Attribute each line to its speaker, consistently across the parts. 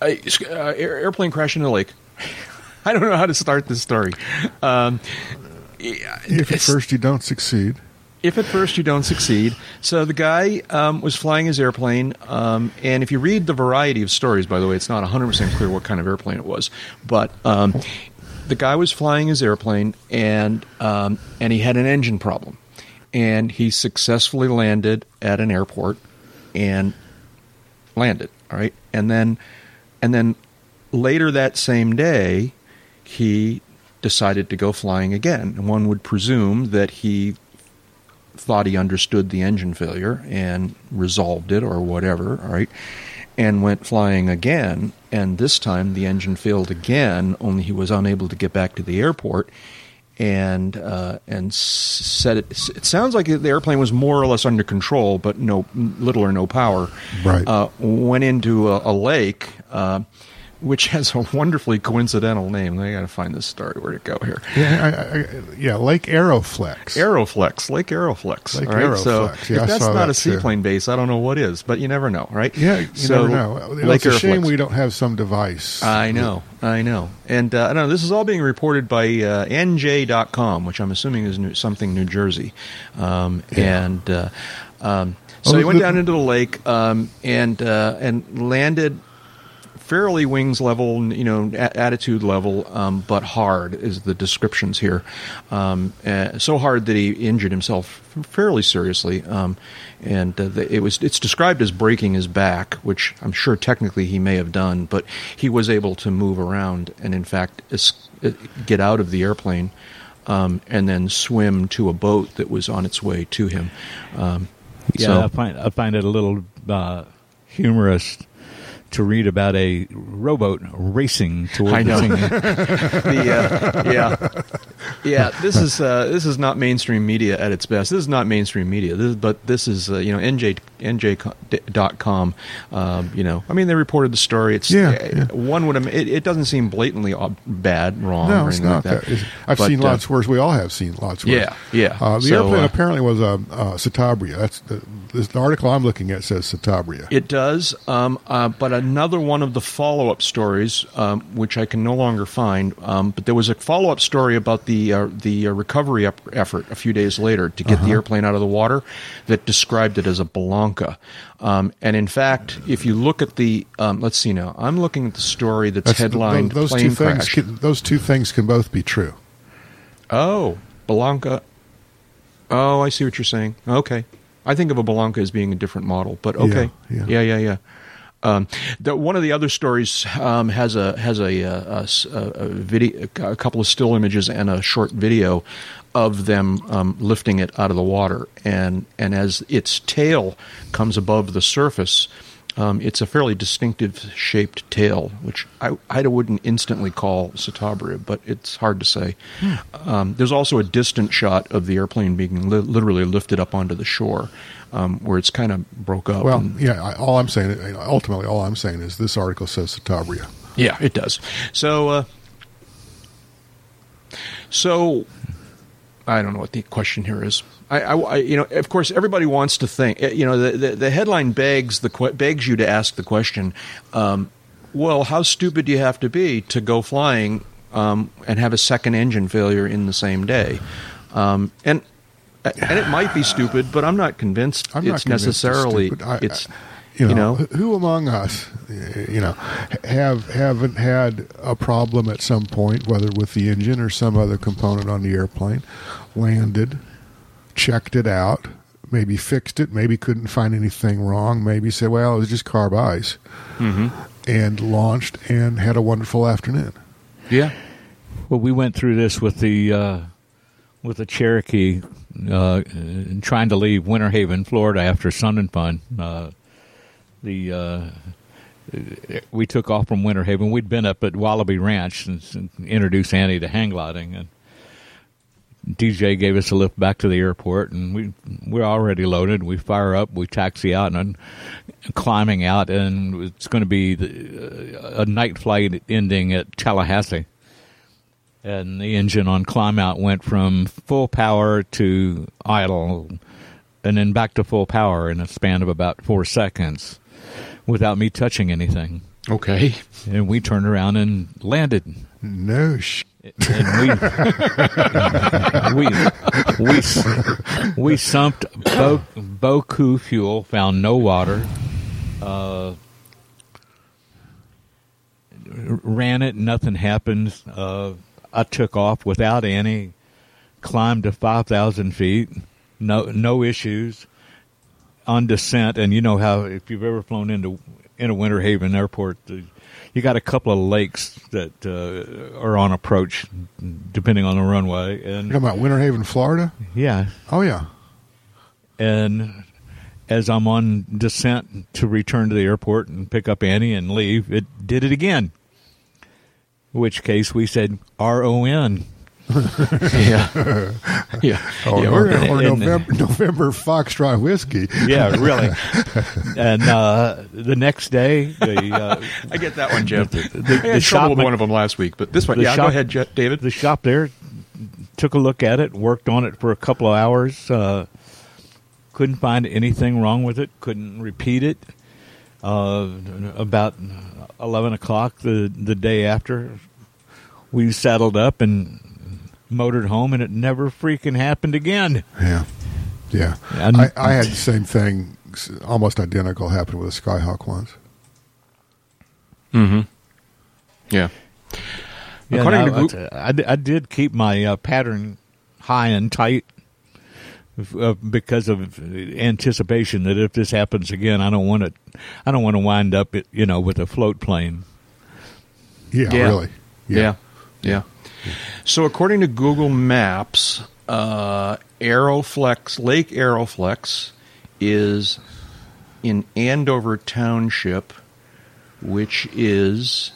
Speaker 1: uh, airplane crash in a lake. I don't know how to start this story. Um,
Speaker 2: if at first you don't succeed.
Speaker 1: If at first you don't succeed. So the guy um, was flying his airplane, um, and if you read the variety of stories, by the way, it's not 100% clear what kind of airplane it was, but um, the guy was flying his airplane, and um, and he had an engine problem, and he successfully landed at an airport, and landed. All right, and then and then later that same day, he decided to go flying again. And one would presume that he thought he understood the engine failure and resolved it or whatever, right? and went flying again. And this time the engine failed again, only he was unable to get back to the airport. And uh, and said it. It sounds like the airplane was more or less under control, but no little or no power.
Speaker 2: Right.
Speaker 1: Uh, went into a, a lake. Uh, which has a wonderfully coincidental name. I got to find this story. Where to go here?
Speaker 2: Yeah, I, I, yeah, Lake Aeroflex.
Speaker 1: Aeroflex, Lake Aeroflex.
Speaker 2: Lake
Speaker 1: right?
Speaker 2: Aeroflex.
Speaker 1: So
Speaker 2: yeah,
Speaker 1: if that's not
Speaker 2: that
Speaker 1: a seaplane
Speaker 2: too.
Speaker 1: base, I don't know what is. But you never know, right?
Speaker 2: Yeah, you
Speaker 1: so,
Speaker 2: never know.
Speaker 1: Lake
Speaker 2: it's a shame we don't have some device.
Speaker 1: I know, I know, and uh, I don't know. This is all being reported by uh, NJ.com, which I'm assuming is new, something New Jersey, um,
Speaker 2: Yeah.
Speaker 1: and uh, um, so
Speaker 2: Oh,
Speaker 1: he went
Speaker 2: the-
Speaker 1: down into the lake um, and uh, and landed fairly wings level, you know, a- attitude level, um, but hard is the descriptions here. Um, uh, so hard that he injured himself fairly seriously, um, and uh, the, it was it's described as breaking his back, which I'm sure technically he may have done, but he was able to move around and in fact es- uh, get out of the airplane. Um, and then swim to a boat that was on its way to him. Um,
Speaker 3: Yeah,
Speaker 1: so-
Speaker 3: I find I find it a little uh, humorous to read about a rowboat racing toward
Speaker 1: I know.
Speaker 3: the thing.
Speaker 1: the, uh, yeah, yeah. This is uh, this is not mainstream media at its best. This is not mainstream media. This, but this is uh, you know NJ NJ.com. Um, you know, I mean, they reported the story. It's
Speaker 2: Yeah,
Speaker 1: uh,
Speaker 2: yeah.
Speaker 1: one would. It, it doesn't seem blatantly bad, wrong,
Speaker 2: no,
Speaker 1: or
Speaker 2: it's not
Speaker 1: like
Speaker 2: that. It's- I've
Speaker 1: But,
Speaker 2: seen
Speaker 1: uh,
Speaker 2: lots worse. We all have seen lots worse.
Speaker 1: Yeah, yeah.
Speaker 2: Uh, the
Speaker 1: So,
Speaker 2: airplane
Speaker 1: uh,
Speaker 2: apparently was a uh, Citabria. That's the, this, the article I'm looking at says Citabria.
Speaker 1: It does, um, uh, but another one of the follow-up stories, um, which I can no longer find, um, but there was a follow-up story about the uh, the uh, recovery effort a few days later to get the airplane out of the water that described it as a Bellanca. Um, and in fact, if you look at the, um, let's see now, I'm looking at the story that's,
Speaker 2: That's-
Speaker 1: headlined
Speaker 2: those, those
Speaker 1: "Plane
Speaker 2: two things.
Speaker 1: Crash."
Speaker 2: Can, those two things can both be true.
Speaker 1: Oh, Bellanca. Oh, I see what you're saying. Okay. I think of a Bellanca as being a different model, but okay.
Speaker 2: Yeah,
Speaker 1: yeah,
Speaker 2: yeah.
Speaker 1: yeah. yeah. Um, the, one of the other stories um, has a has a, uh, a a- a video, a couple of still images and a short video of them um, lifting it out of the water, and and as its tail comes above the surface, um, it's a fairly distinctive shaped tail, which I, I wouldn't instantly call Citabria, but it's hard to say. Um, there's also a distant shot of the airplane being li- literally lifted up onto the shore, um, where it's kind of broke up.
Speaker 2: Well,
Speaker 1: and-
Speaker 2: yeah. I, all I'm saying, ultimately, all I'm saying is this article says Citabria.
Speaker 1: yeah, it does. So, uh, so I don't know what the question here is. I, I, I- you know, of course, everybody wants to think. eh, You know, the the, the headline begs the begs you to ask the question. Um, well, how stupid do you have to be to go flying um, and have a second engine failure in the same day? Um, and and it might be stupid, but I'm not convinced
Speaker 2: I'm not
Speaker 1: it's
Speaker 2: convinced
Speaker 1: necessarily
Speaker 2: stupid. I-
Speaker 1: it's
Speaker 2: you know,
Speaker 1: you know?
Speaker 2: who among us, you know, have haven't had a problem at some point, whether with the engine or some other component on the airplane, landed, checked it out, maybe fixed it, maybe couldn't find anything wrong, maybe said, "Well, it was just carb ice,"
Speaker 1: Mm-hmm.
Speaker 2: and launched and had a wonderful afternoon.
Speaker 1: yeah.
Speaker 3: Well, we went through this with the uh, with the Cherokee uh, trying to leave Winter Haven, Florida, after Sun and Fun. Uh, the uh, we took off from Winter Haven. We'd been up at Wallaby Ranch and, and introduced Annie to hang gliding, and DJ gave us a lift back to the airport, and we we're already loaded. We fire up, we taxi out, and climbing out, and it's going to be the, uh, a night flight ending at Tallahassee and the engine on climb out went from full power to idle and then back to full power in a span of about four seconds without me touching anything.
Speaker 1: Okay.
Speaker 3: and we turned around and landed.
Speaker 2: No sh.
Speaker 3: And we we we we sumped Bo, Boku fuel, found no water. Uh, ran it, nothing happened. Uh, I took off without any. Climbed to five thousand feet, no no issues. On descent, and you know how if you've ever flown into in a Winter Haven airport, the, you got a couple of lakes that uh, are on approach, depending on the runway,
Speaker 2: You're
Speaker 3: and
Speaker 2: talking about Winter Haven, Florida?
Speaker 3: yeah,
Speaker 2: Oh yeah.
Speaker 3: and as I'm on descent to return to the airport and pick up Annie and leave, it did it again. In which case we said R O N.
Speaker 1: Yeah. yeah.
Speaker 2: Or,
Speaker 1: yeah,
Speaker 2: or,
Speaker 1: we're-
Speaker 2: or
Speaker 3: and-
Speaker 2: November, November Foxtrot whiskey.
Speaker 3: Yeah, really. and uh, the next day, the uh,
Speaker 1: I get that one, Jim.
Speaker 3: The-
Speaker 1: I
Speaker 3: the-
Speaker 1: had
Speaker 3: the
Speaker 1: trouble
Speaker 3: shop
Speaker 1: with one of them last week, but this one,
Speaker 3: the
Speaker 1: yeah, go ahead, David.
Speaker 3: the shop there took a look at it, worked on it for a couple of hours. Uh, couldn't find anything wrong with it. Couldn't repeat it. Uh, about eleven o'clock the the day after, we saddled up and motored home, and it never freaking happened again.
Speaker 2: Yeah, yeah.
Speaker 3: And-
Speaker 2: I, I had the same thing, almost identical, happen with a Skyhawk once.
Speaker 1: Mm-hmm. Yeah.
Speaker 3: Yeah,
Speaker 1: According
Speaker 3: no,
Speaker 1: to Goo-
Speaker 3: I, I, I did keep my uh, pattern high and tight uh, because of anticipation that if this happens again, I don't want to. I don't want to wind up, you know, with a float plane.
Speaker 2: Yeah,
Speaker 1: Yeah.
Speaker 2: really.
Speaker 1: Yeah. yeah. So according to Google Maps, uh, Aeroflex Lake Aeroflex is in Andover Township, which is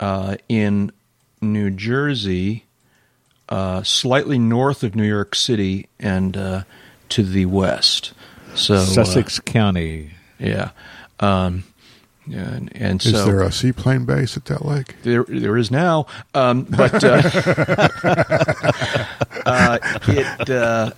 Speaker 1: uh, in New Jersey, uh, slightly north of New York City and uh, to the west. So uh,
Speaker 3: Sussex County.
Speaker 1: yeah. Um, yeah, and, and
Speaker 2: Is
Speaker 1: so
Speaker 2: there a seaplane base at that lake?
Speaker 1: there, there is now, um, but uh, uh, it uh,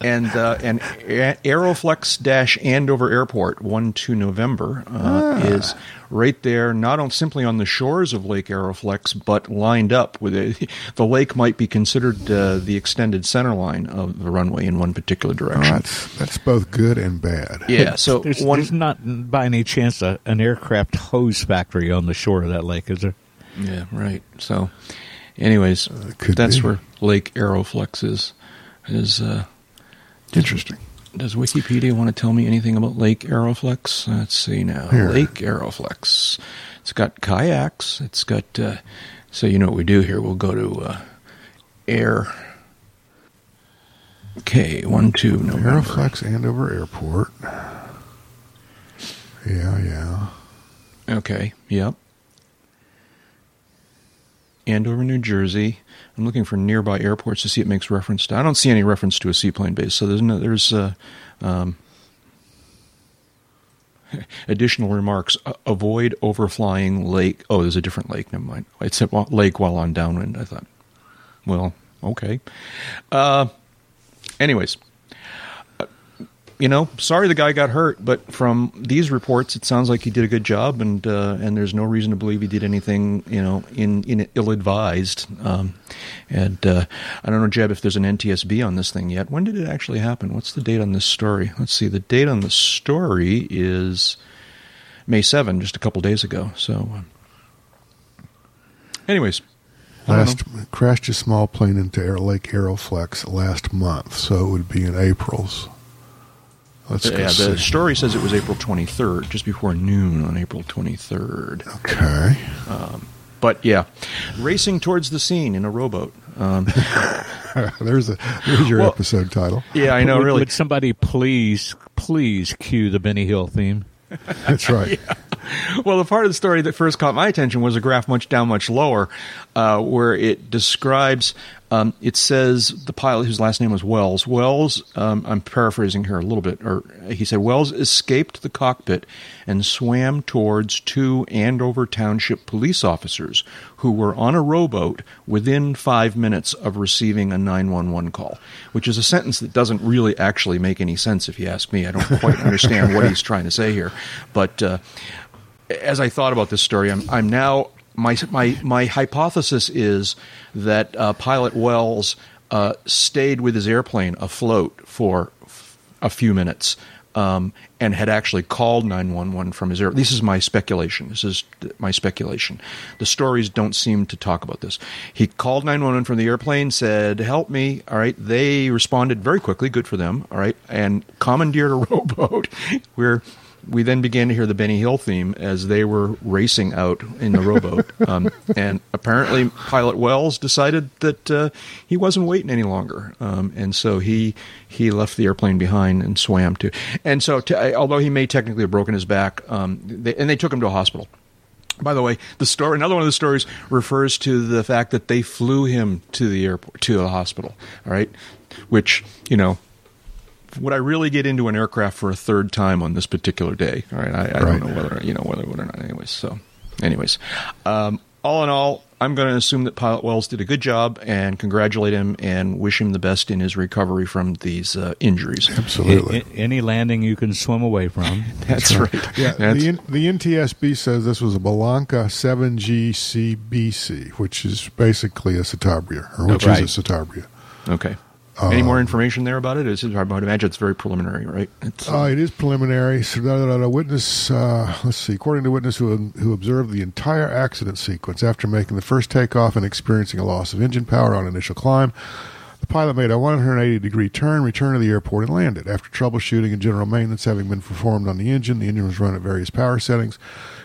Speaker 1: and uh, and Aeroflex dash Andover Airport one two November uh, is right there, not on simply on the shores of Lake Aeroflex, but lined up with it. The lake might be considered uh, the extended center line of the runway in one particular
Speaker 2: Oh,
Speaker 1: direction.
Speaker 2: that's that's both good and bad.
Speaker 1: yeah, so
Speaker 3: There's,
Speaker 1: one
Speaker 3: there's not by any chance a, an aircraft hose factory on the shore of that lake, is there?
Speaker 1: Yeah, right. So, anyways,
Speaker 2: could
Speaker 1: that's
Speaker 2: be.
Speaker 1: where Lake Aeroflex is. Is uh,
Speaker 2: Interesting.
Speaker 1: does Wikipedia want to tell me anything about Lake Aeroflex? Let's see now.
Speaker 2: Here.
Speaker 1: Lake Aeroflex. It's got kayaks. It's got. Uh, so you know what we do here? We'll go to uh, Air. Okay, one two November.
Speaker 2: Aeroflex Andover Airport. Yeah, yeah.
Speaker 1: Okay. Yep. Andover, New Jersey. I'm looking for nearby airports to see it makes reference to. I don't see any reference to a seaplane base, so there's no. There's uh, um, additional remarks. A- avoid overflying lake. Oh, there's a different lake. Never mind. It's a wa- lake while on downwind. I thought. Well, okay. Uh, anyways, you know, sorry the guy got hurt, but from these reports, it sounds like he did a good job, and uh, and there's no reason to believe he did anything, you know, in, in ill advised. Um, and uh, I don't know, Jeb, if there's an NTSB on this thing yet. When did it actually happen? What's the date on this story? Let's see. The date on the story is May 7, just a couple days ago. So, uh, anyways,
Speaker 2: Last crashed a small plane into Air Lake Aeroflex last month, so it would be in April's. Let's go
Speaker 1: yeah, the
Speaker 2: see.
Speaker 1: story says it was April 23rd, just before noon on April 23rd.
Speaker 2: Okay.
Speaker 1: But yeah, racing towards the scene in a rowboat. Um,
Speaker 2: there's a there's your
Speaker 1: Well-
Speaker 2: episode title.
Speaker 1: yeah, I know.
Speaker 3: Would,
Speaker 1: Really,
Speaker 3: Would somebody please, please cue the Benny Hill theme?
Speaker 2: That's right.
Speaker 1: well, the part of the story that first caught my attention was a graph much down, much lower, uh, where it describes. Um, it says the pilot, whose last name was Wells. Wells, um, I'm paraphrasing here a little bit, or he said Wells escaped the cockpit and swam towards two Andover Township police officers who were on a rowboat within five minutes of receiving a 911 call, which is a sentence that doesn't really actually make any sense if you ask me. I don't quite understand what he's trying to say here, but. Uh, as I thought about this story, I'm, I'm now my my my hypothesis is that uh, pilot Wells uh, stayed with his airplane afloat for f- a few minutes. Um, and had actually called 911 from his air. This is my speculation. This is my speculation. The stories don't seem to talk about this. He called 911 from the airplane, said, "Help me!" All right. They responded very quickly. Good for them. All right, and commandeered a rowboat where we then began to hear the Benny Hill theme as they were racing out in the rowboat. Um, and apparently, Pilot Wells decided that uh, he wasn't waiting any longer, um, and so he he left the airplane behind and swam to. And so, to, although he may technically have broken his back, um, they, and they took him to a hospital. By the way, the story, another one of the stories refers to the fact that they flew him to the airport, to the hospital. All right, which you know would I really get into an aircraft for a third time on this particular day? All right, I, I
Speaker 2: Right.
Speaker 1: don't know whether you know whether would or not. Anyways, so anyways, um, all in all, I'm going to assume that Pilot Wells did a good job and congratulate him and wish him the best in his recovery from these uh, injuries.
Speaker 2: Absolutely.
Speaker 3: A- a- any landing you can swim away from.
Speaker 1: That's right.
Speaker 2: Yeah,
Speaker 1: That's-
Speaker 2: the, N- the NTSB says this was a Bellanca 7GCBC, which is basically a Citabria, or which
Speaker 3: Right.
Speaker 2: is a Citabria.
Speaker 1: okay. Any
Speaker 2: Uh,
Speaker 1: more information there about it? It's, I would imagine it's very preliminary, right? It's,
Speaker 2: Uh, it is preliminary. So, da, da, da, da, witness, uh, let's see, according to witness who, who observed the entire accident sequence after making the first takeoff and experiencing a loss of engine power on initial climb, the pilot made a 180 degree turn, returned to the airport, and landed. After troubleshooting and general maintenance having been performed on the engine, the engine was run at various power settings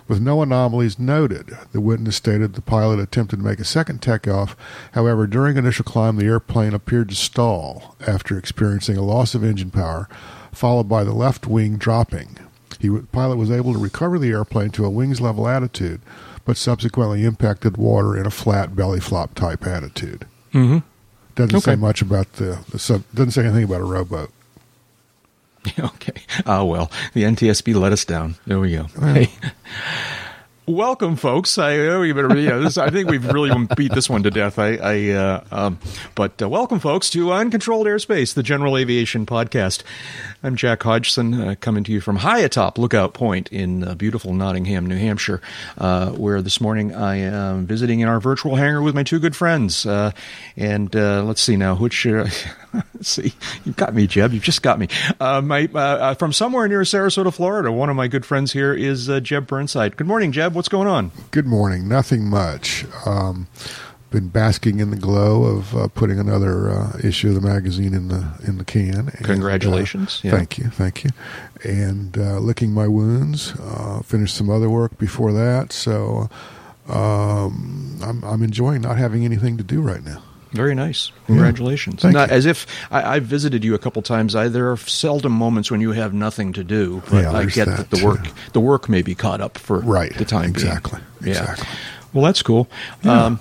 Speaker 2: with no anomalies noted. The witness stated the pilot attempted to make a second takeoff. However, during initial climb, the airplane appeared to stall after experiencing a loss of engine power, followed by the left wing dropping. He, the pilot was able to recover the airplane to a wings level attitude, but subsequently impacted water in a flat belly flop type attitude.
Speaker 1: hmm
Speaker 2: Doesn't say much about the, the sub, doesn't say anything about a rowboat.
Speaker 1: Okay. Oh well, the NTSB let us down. There we go. Hey. Welcome, folks. I you better. Yeah, this, I think we've really beat this one to death. I, I uh, um, but uh, welcome, folks, to Uncontrolled Airspace, the General Aviation Podcast. I'm Jack Hodgson, uh, coming to you from high atop Lookout Point in uh, beautiful Nottingham, New Hampshire, uh, where this morning I am visiting in our virtual hangar with my two good friends. Uh, and let's see now, which see, you've got me, Jeb. You've just got me. My from somewhere near Sarasota, Florida. One of my good friends here is Jeb Burnside. Good morning, Jeb. What's going on?
Speaker 2: Good morning. Nothing much. Um, been basking in the glow of uh, putting another uh, issue of the magazine in the in the can. And,
Speaker 1: Congratulations.
Speaker 2: uh,
Speaker 1: Yeah.
Speaker 2: Thank you, thank you. And uh, licking my wounds. Uh, finished some other work before that, so um, I'm I'm enjoying not having anything to do right now.
Speaker 1: Very nice. Congratulations.
Speaker 2: Thank
Speaker 1: Not. As if I, I've visited you a couple times. I, there are seldom moments when you have nothing to do, but
Speaker 2: Yeah,
Speaker 1: I get
Speaker 2: that,
Speaker 1: that, the
Speaker 2: too.
Speaker 1: work the work may be caught up for
Speaker 2: Right.
Speaker 1: the time
Speaker 2: Exactly.
Speaker 1: being. Yeah.
Speaker 2: Exactly.
Speaker 1: Well, that's cool.
Speaker 2: Yeah.
Speaker 1: Um,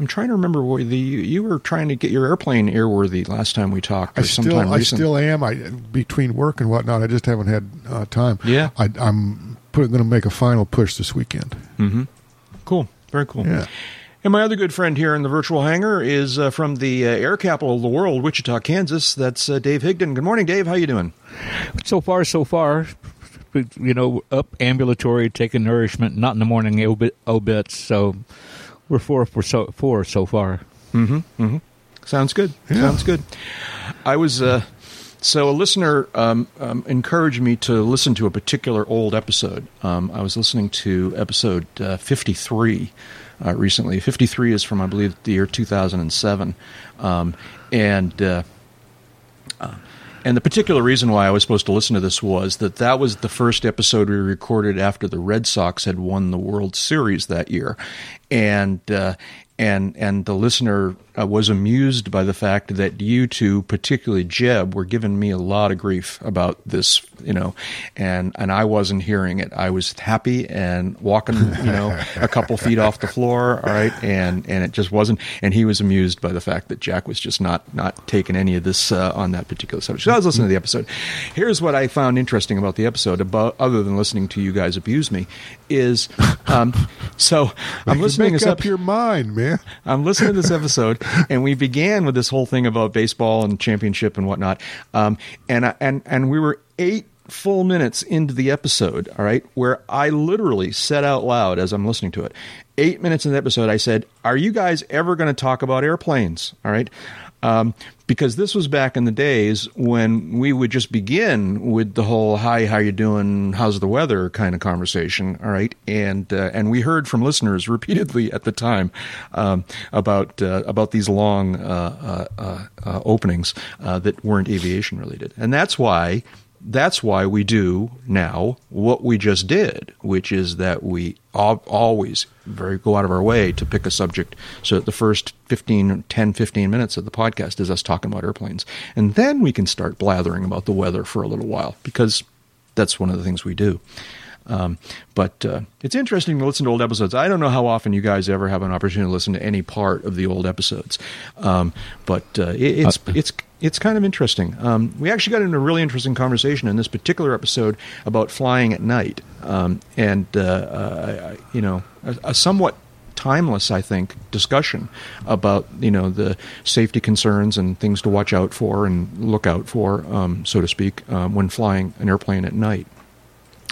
Speaker 1: I'm trying to remember what the you were trying to get your airplane airworthy last time we talked. Or
Speaker 2: I still, I
Speaker 1: recent.
Speaker 2: still am. I between work and whatnot, I just haven't had uh, time.
Speaker 1: Yeah.
Speaker 2: I, I'm going to make a final push this weekend.
Speaker 1: Mm-hmm. Cool. Very cool.
Speaker 2: Yeah.
Speaker 1: And my other good friend here in the virtual hangar is uh, from the uh, air capital of the world, Wichita, Kansas. That's uh, Dave Higdon. Good morning, Dave. How you doing?
Speaker 3: So far, so far, you know, up ambulatory, taking nourishment, not in the morning obit, obits. So we're four for so four so far.
Speaker 1: Mm-hmm. Mm-hmm. Sounds good.
Speaker 2: Yeah.
Speaker 1: Sounds good. I was uh, so a listener um, um, encouraged me to listen to a particular old episode. Um, I was listening to episode uh, fifty three. Uh, recently, 53 is from I believe the year 2007, um, and uh, and the particular reason why I was supposed to listen to this was that that was the first episode we recorded after the Red Sox had won the World Series that year, and uh, and and the listener uh, was amused by the fact that you two, particularly Jeb, were giving me a lot of grief about this, you know, and and I wasn't hearing it. I was happy and walking, you know, a couple feet off the floor, all right, and and it just wasn't. And he was amused by the fact that Jack was just not not taking any of this uh, on that particular subject. So I was listening to the episode. Here's what I found interesting about the episode, about other than listening to you guys abuse me, is um, so I'm listening to
Speaker 2: Make
Speaker 1: this
Speaker 2: up
Speaker 1: ep-
Speaker 2: your mind, man.
Speaker 1: I'm listening to this episode, and we began with this whole thing about baseball and championship and whatnot. Um, and and and we were eight full minutes into the episode, all right, where I literally said out loud as I'm listening to it, eight minutes in the episode, I said, Are you guys ever going to talk about airplanes? All right. Um, because this was back in the days when we would just begin with the whole "Hi, how you doing? How's the weather?" kind of conversation. All right, and uh, and we heard from listeners repeatedly at the time um, about uh, about these long uh, uh, uh openings uh, that weren't aviation related, and that's why that's why we do now what we just did, which is that we always very go out of our way to pick a subject so that the first 15 10 15 minutes of the podcast is us talking about airplanes. And then we can start blathering about the weather for a little while because that's one of the things we do um, but uh, it's interesting to listen to old episodes. I don't know how often you guys ever have an opportunity to listen to any part of the old episodes, um, but uh, it, it's uh, it's it's kind of interesting. Um, we actually got into a really interesting conversation in this particular episode about flying at night, um, and uh, uh, you know, a, a somewhat timeless, I think, discussion about you know the safety concerns and things to watch out for and look out for, um, so to speak, um, when flying an airplane at night.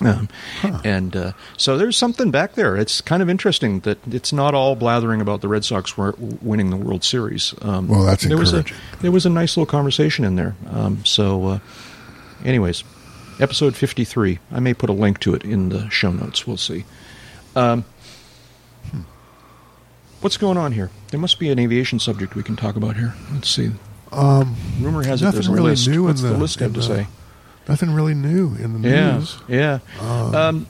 Speaker 1: Um, huh. And uh, so there's something back there. It's kind of interesting that it's not all blathering about the Red Sox winning the World Series.
Speaker 2: Um, well, that's
Speaker 1: there
Speaker 2: encouraging.
Speaker 1: Was a, there was a nice little conversation in there. Um, so, uh, anyways, episode 53. I may put a link to it in the show notes. We'll see. Um, hmm. What's going on here? There must be an aviation subject we can talk about here. Let's see.
Speaker 2: Um,
Speaker 1: Rumor has it there's a
Speaker 2: really
Speaker 1: list.
Speaker 2: New
Speaker 1: What's
Speaker 2: in
Speaker 1: the,
Speaker 2: the
Speaker 1: list have to
Speaker 2: the,
Speaker 1: say?
Speaker 2: Nothing really new in the news.
Speaker 1: Yeah, yeah. Um, um,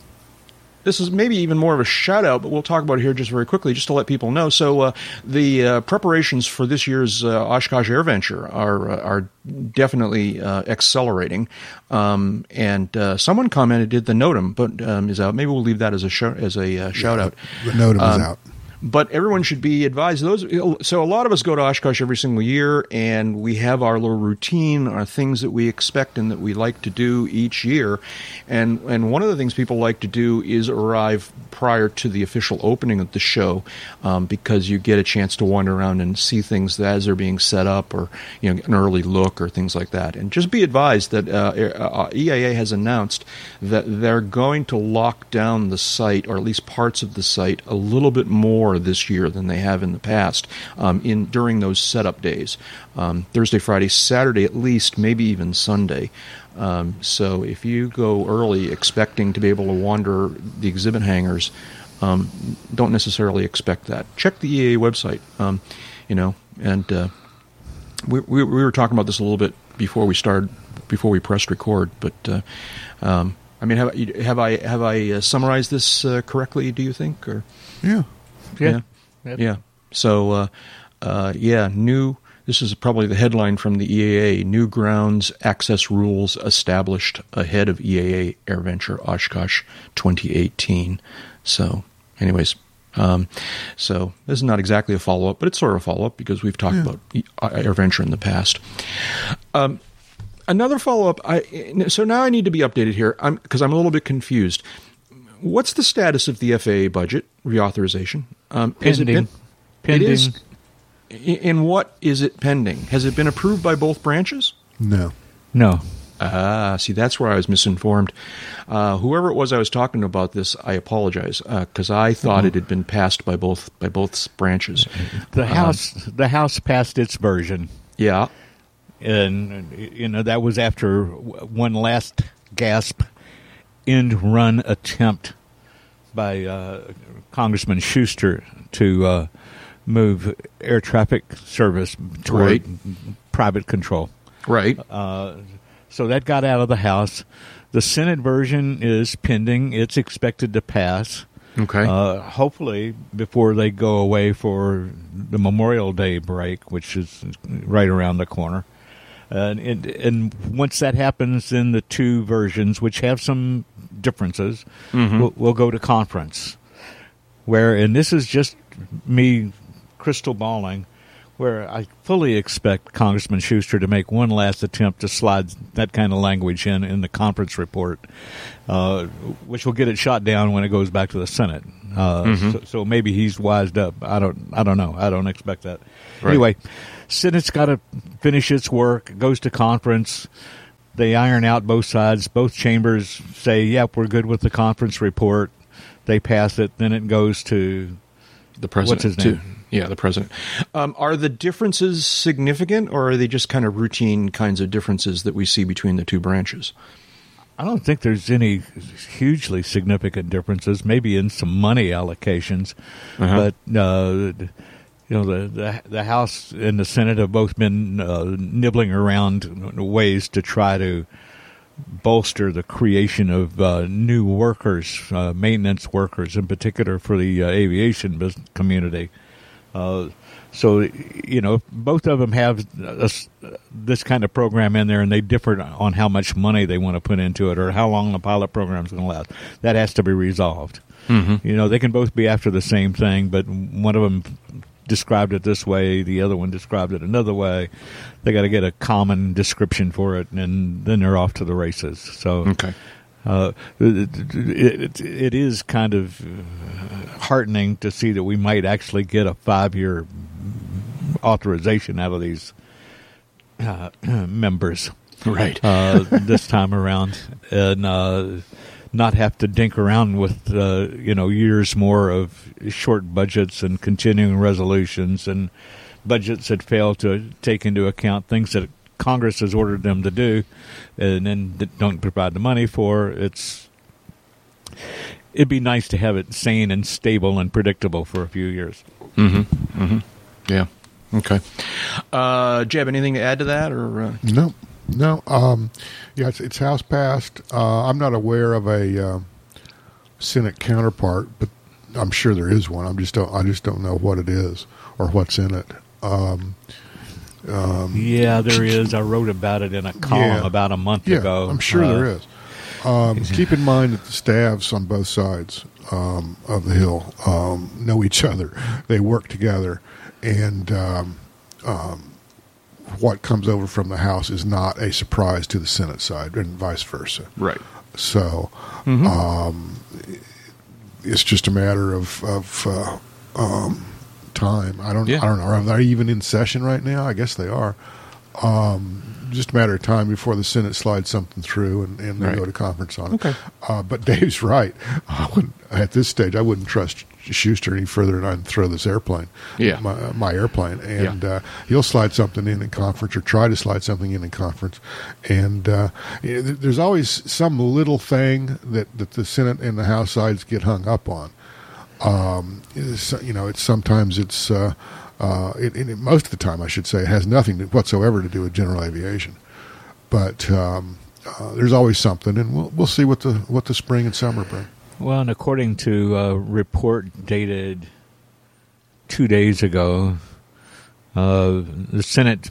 Speaker 1: this is maybe even more of a shout out, but we'll talk about it here just very quickly, just to let people know. So, uh, the uh, preparations for this year's uh, Oshkosh AirVenture are uh, are definitely uh, accelerating. Um, and uh, someone commented, "Did the NOTAM but um, is out?" Maybe we'll leave that as a sh- as a shout
Speaker 2: yeah,
Speaker 1: out.
Speaker 2: The NOTAM um, is out
Speaker 1: but everyone should be advised. Those so a lot of us go to Oshkosh every single year, and we have our little routine, our things that we expect and that we like to do each year. And and one of the things people like to do is arrive prior to the official opening of the show, um, because you get a chance to wander around and see things as they're being set up, or you know an early look or things like that. And just be advised that uh, uh, EAA has announced that they're going to lock down the site, or at least parts of the site, a little bit more this year than they have in the past um, in during those setup days, um, Thursday, Friday, Saturday at least, maybe even Sunday. Um, so if you go early expecting to be able to wander the exhibit hangars, um, don't necessarily expect that. Check the EAA website, um, you know, and uh, we, we, we, were talking about this a little bit before we started, before we pressed record, but. Uh, um, I mean, have, have I have I uh, summarized this uh, correctly? Do you think? Or
Speaker 2: yeah,
Speaker 1: yeah. Yeah. yeah. So, uh, uh, yeah, new. This is probably the headline from the EAA: New grounds access rules established ahead of EAA AirVenture Oshkosh 2018. So, anyways, um, so this is not exactly a follow up, but it's sort of a follow up because we've talked yeah. about AirVenture in the past. Um, another follow up. I so now I need to be updated here because I'm, I'm, a little bit confused. What's the status of the FAA budget reauthorization?
Speaker 3: Um, pending. Been, pending. It is,
Speaker 1: in what is it pending? Has it been approved by both branches?
Speaker 2: No.
Speaker 3: No.
Speaker 1: Ah, see, that's where I was misinformed. Uh, whoever it was I was talking about this, I apologize because uh, I thought mm-hmm. it had been passed by both by both branches.
Speaker 3: The um, House, the House passed its version.
Speaker 1: Yeah,
Speaker 3: and you know that was after one last gasp end run attempt by uh, Congressman Shuster to uh, move air traffic service toward right. private control.
Speaker 1: Right.
Speaker 3: Uh, so that got out of the House. The Senate version is pending. It's expected to pass.
Speaker 1: Okay.
Speaker 3: Uh, hopefully, before they go away for the Memorial Day break, which is right around the corner. Uh, and, and, once that happens, then the two versions, which have some differences, mm-hmm. will, will go to conference. Where, and this is just me crystal balling, where I fully expect Congressman Shuster to make one last attempt to slide that kind of language in in the conference report, uh, which will get it shot down when it goes back to the Senate. Uh, mm-hmm. so, so, maybe he's wised up. I don't. I don't know. I don't expect that. Right. Anyway, Senate's got to finish its work. Goes to conference. they iron out both sides. Both chambers say, "Yep, we're good with the conference report." They pass it, then it goes to
Speaker 1: the president.
Speaker 3: What's his
Speaker 1: too.
Speaker 3: name?
Speaker 1: Yeah, the president. Um, are the differences significant, or are they just kind of routine kinds of differences that we see between the two branches?
Speaker 3: I don't think there's any hugely significant differences. Maybe in some money allocations,
Speaker 1: Uh-huh.
Speaker 3: but uh, you know the, the the House and the Senate have both been uh, nibbling around ways to try to bolster the creation of uh, new workers, uh, maintenance workers, in particular for the uh, aviation business community. Uh, so, you know, both of them have this, this kind of program in there, and they differ on how much money they want to put into it or how long the pilot program is going to last. That has to be resolved.
Speaker 1: Mm-hmm.
Speaker 3: You know, they can both be after the same thing, but one of them described it this way, the other one described it another way. They got to get a common description for it, and then they're off to the races. So,
Speaker 1: Okay.
Speaker 3: uh, it, it, it is kind of heartening to see that we might actually get a five year authorization out of these uh, members
Speaker 1: Right.
Speaker 3: uh, this time around, and uh, not have to dink around with uh, you know years more of short budgets and continuing resolutions and budgets that fail to take into account things that Congress has ordered them to do, and then don't provide the money for. It's it'd be nice to have it sane and stable and predictable for a few years.
Speaker 1: Mm-hmm. Mm-hmm. Yeah. Okay. Uh, Jeb, anything to add to that, or uh,
Speaker 2: No, no. Um, yeah, it's, it's House passed. Uh, I'm not aware of a uh, Senate counterpart, but I'm sure there is one. I'm just don't. I just don't know what it is or what's in it. Um,
Speaker 3: Yeah, there is. I wrote about it in a column
Speaker 2: Yeah.
Speaker 3: about a month
Speaker 2: yeah,
Speaker 3: ago.
Speaker 2: I'm sure
Speaker 3: Uh,
Speaker 2: there is. Um, keep in mind that the staffs on both sides um, of the hill um, know each other. They work together, and um, um, what comes over from the House is not a surprise to the Senate side, and vice versa.
Speaker 1: right?
Speaker 2: So um, it's just a matter of, of uh, um, time. I don't.
Speaker 1: Yeah.
Speaker 2: I don't know. Are they even in session right now? I guess they are. Um, just a matter of time before the Senate slides something through and, and they
Speaker 1: Right.
Speaker 2: go to conference on it.
Speaker 1: Okay.
Speaker 2: Uh, but Dave's right. I wouldn't, at this stage, I wouldn't trust Shuster any further and I'd throw this airplane.
Speaker 1: Yeah.
Speaker 2: My, my airplane. And uh, he'll slide something in in conference or try to slide something in in conference. And uh, you know, th- there's always some little thing that, that the Senate and the House sides get hung up on. Um, you know, it's sometimes it's uh, uh, it, it, most of the time, I should say, it has nothing to, whatsoever to do with general aviation. But um, uh, there's always something, and we'll we'll see what the what the spring and summer bring.
Speaker 3: Well, and according to a report dated two days ago, uh, the Senate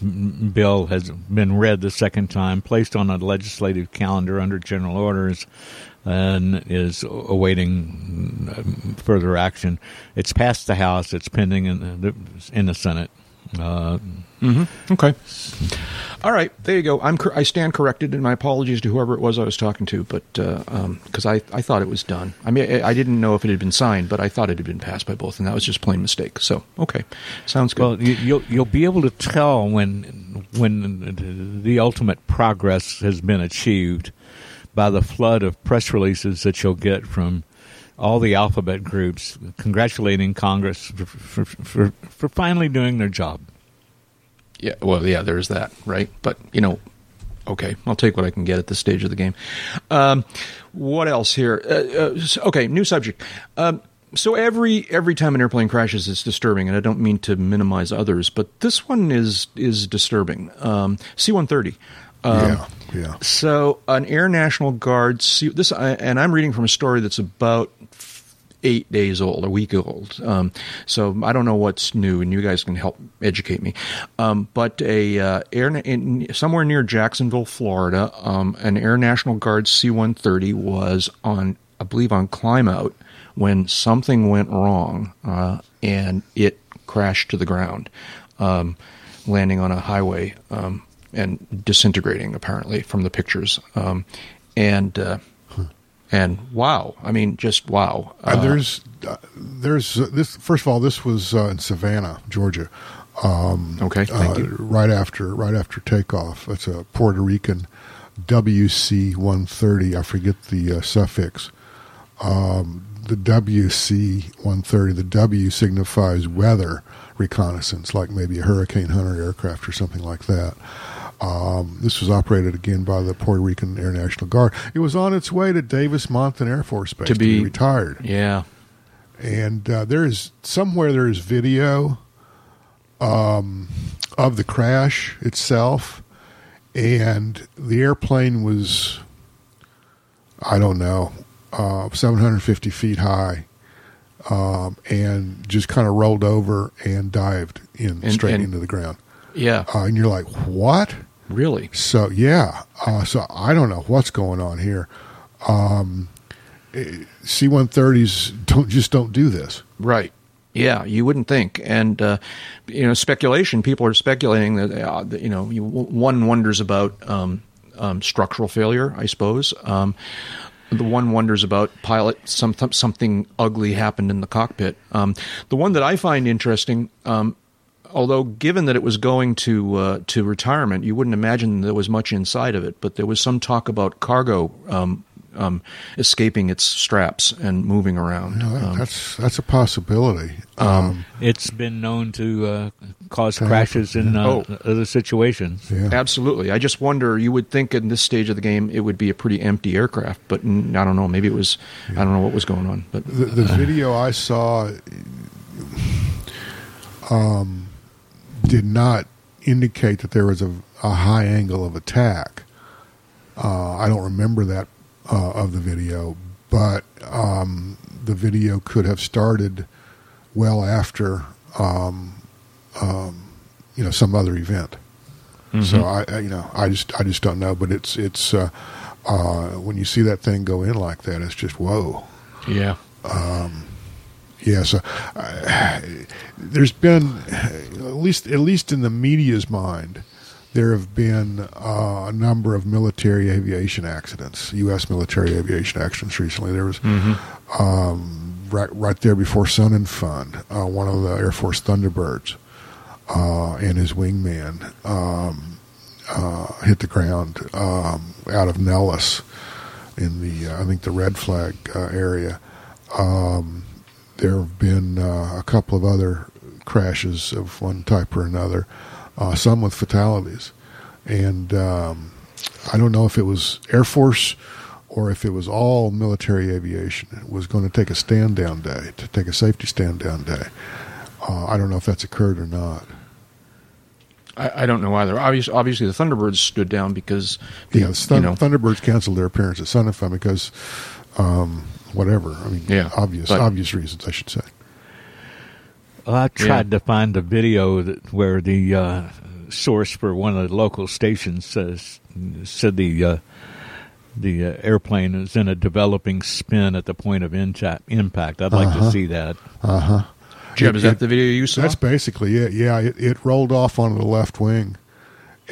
Speaker 3: bill has been read the second time, placed on a legislative calendar under general orders, and is awaiting um, further action. It's passed the House. It's pending in the, in the Senate. Uh,
Speaker 1: Mm-hmm. Okay. All right. There you go. I'm. I stand corrected, and my apologies to whoever it was I was talking to, but because I I thought it was done. I mean, I, I didn't know if it had been signed, but I thought it had been passed by both, and that was just plain mistake. So okay, sounds good.
Speaker 3: Well, you, you'll you'll be able to tell when when the ultimate progress has been achieved by the flood of press releases that you'll get from all the alphabet groups congratulating Congress for for, for, for finally doing their job.
Speaker 1: Yeah, well, yeah, there's that, right? But you know, okay, I'll take what I can get at this stage of the game. Um, what else here? Uh, uh, okay, new subject. Um, so every every time an airplane crashes, it's disturbing, and I don't mean to minimize others, but this one is is disturbing. Um, C-130. Um,
Speaker 2: yeah, yeah.
Speaker 1: So, an Air National Guard. See, this, I- and I'm reading from a story that's about eight days old, a week old. Um, so I don't know what's new, and you guys can help educate me. Um, but a uh, air in, somewhere near Jacksonville, Florida, um, an Air National Guard C-130 was on, I believe, on climb out when something went wrong, uh, and it crashed to the ground, um, landing on a highway um, and disintegrating. Apparently, from the pictures, um, and. Uh, and wow, I mean, just wow.
Speaker 2: Uh, there's there's uh, this. First of all, this was uh, in Savannah, Georgia. Um,
Speaker 1: Okay, thank
Speaker 2: uh,
Speaker 1: you.
Speaker 2: Right after right after takeoff, it's a Puerto Rican WC 130. I forget the uh, suffix. Um, the WC 130, the W signifies weather reconnaissance, like maybe a Hurricane Hunter aircraft or something like that. Um, this was operated again by the Puerto Rican Air National Guard. It was on its way to Davis Monthan Air Force Base
Speaker 1: To
Speaker 2: to be,
Speaker 1: be-
Speaker 2: retired.
Speaker 1: Yeah.
Speaker 2: And uh, there is somewhere there is video um, of the crash itself, and the airplane was, I don't know, uh, 750 feet high. Um, and just kind of rolled over and dived in
Speaker 1: And-
Speaker 2: straight
Speaker 1: and-
Speaker 2: into the ground.
Speaker 1: Yeah.
Speaker 2: Uh, and you're like, what?
Speaker 1: Really.
Speaker 2: So yeah, uh, so I don't know what's going on here. Um, C one thirties don't just don't do this.
Speaker 1: Right. Yeah, you wouldn't think, and uh, you know, speculation. People are speculating that, uh, that you know, you, one wonders about um, um, structural failure. I suppose um, the one wonders about pilot. Some something ugly happened in the cockpit. Um, the one that I find interesting. Um, although given that it was going to uh, to retirement, you wouldn't imagine there was much inside of it. But there was some talk about cargo um, um, escaping its straps and moving around.
Speaker 2: You know, that-
Speaker 1: Um,
Speaker 2: that's that's a possibility. Um,
Speaker 3: It's been known to uh, cause crashes in uh,
Speaker 1: Oh.
Speaker 3: other situations.
Speaker 2: yeah.
Speaker 1: Absolutely. I just wonder. You would think in this stage of the game it would be a pretty empty aircraft, but I don't know. Maybe it was. I don't know what was going on. But
Speaker 2: the, the video I saw um, did not indicate that there was a, a high angle of attack. Uh, I don't remember that uh, of the video, but um, the video could have started well after um, um, you know some other event. So I, I, you know, I just I just don't know. But it's it's uh, uh, when you see that thing go in like that, it's just whoa.
Speaker 1: yeah,
Speaker 2: Yeah, so uh, there's been at least at least in the media's mind, there have been uh, a number of military aviation accidents, U.S. military aviation accidents recently. There was um, right right there before Sun and Fun, uh, one of the Air Force Thunderbirds uh, and his wingman um, uh, hit the ground um, out of Nellis in the uh, I think the red flag uh, area. Um, there have been uh, a couple of other crashes of one type or another, uh, some with fatalities. And um, I don't know if it was Air Force or if it was all military aviation. It was going to take a stand down day, to take a safety stand down day. Uh, I don't know if that's occurred or not.
Speaker 1: I, I don't know either. Obviously, obviously, the Thunderbirds stood down because the,
Speaker 2: Yeah, the Thun-
Speaker 1: you know,
Speaker 2: Thunderbirds canceled their appearance at Sun and Fun because um, whatever. I mean,
Speaker 1: Yeah,
Speaker 2: obvious
Speaker 1: but-
Speaker 2: obvious reasons, I should say.
Speaker 3: Well, I tried to find a video that where the uh, source for one of the local stations says said the uh, the uh, airplane is in a developing spin at the point of incha- impact. I'd like
Speaker 2: Uh-huh.
Speaker 3: to see that.
Speaker 2: Uh huh.
Speaker 1: Jeb, is that the video you saw?
Speaker 2: That's basically it. Yeah, it, it rolled off onto the left wing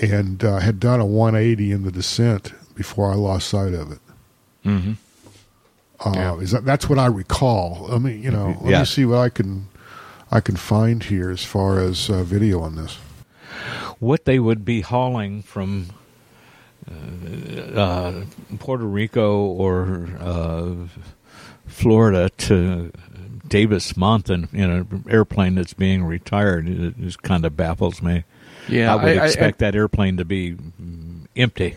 Speaker 2: and uh, had done a 180 in the descent before I lost sight of it.
Speaker 1: Mhm.
Speaker 2: Uh,
Speaker 1: Yeah.
Speaker 2: Is that that's what I recall? I mean, you know, let
Speaker 3: Yeah.
Speaker 2: me see what I can I can find here as far as uh, video on this.
Speaker 3: What they would be hauling from uh, uh, Puerto Rico or uh, Florida to Davis Monthan in an airplane that's being retired it just kind of baffles me.
Speaker 1: yeah,
Speaker 3: I would expect that airplane to be mm, empty.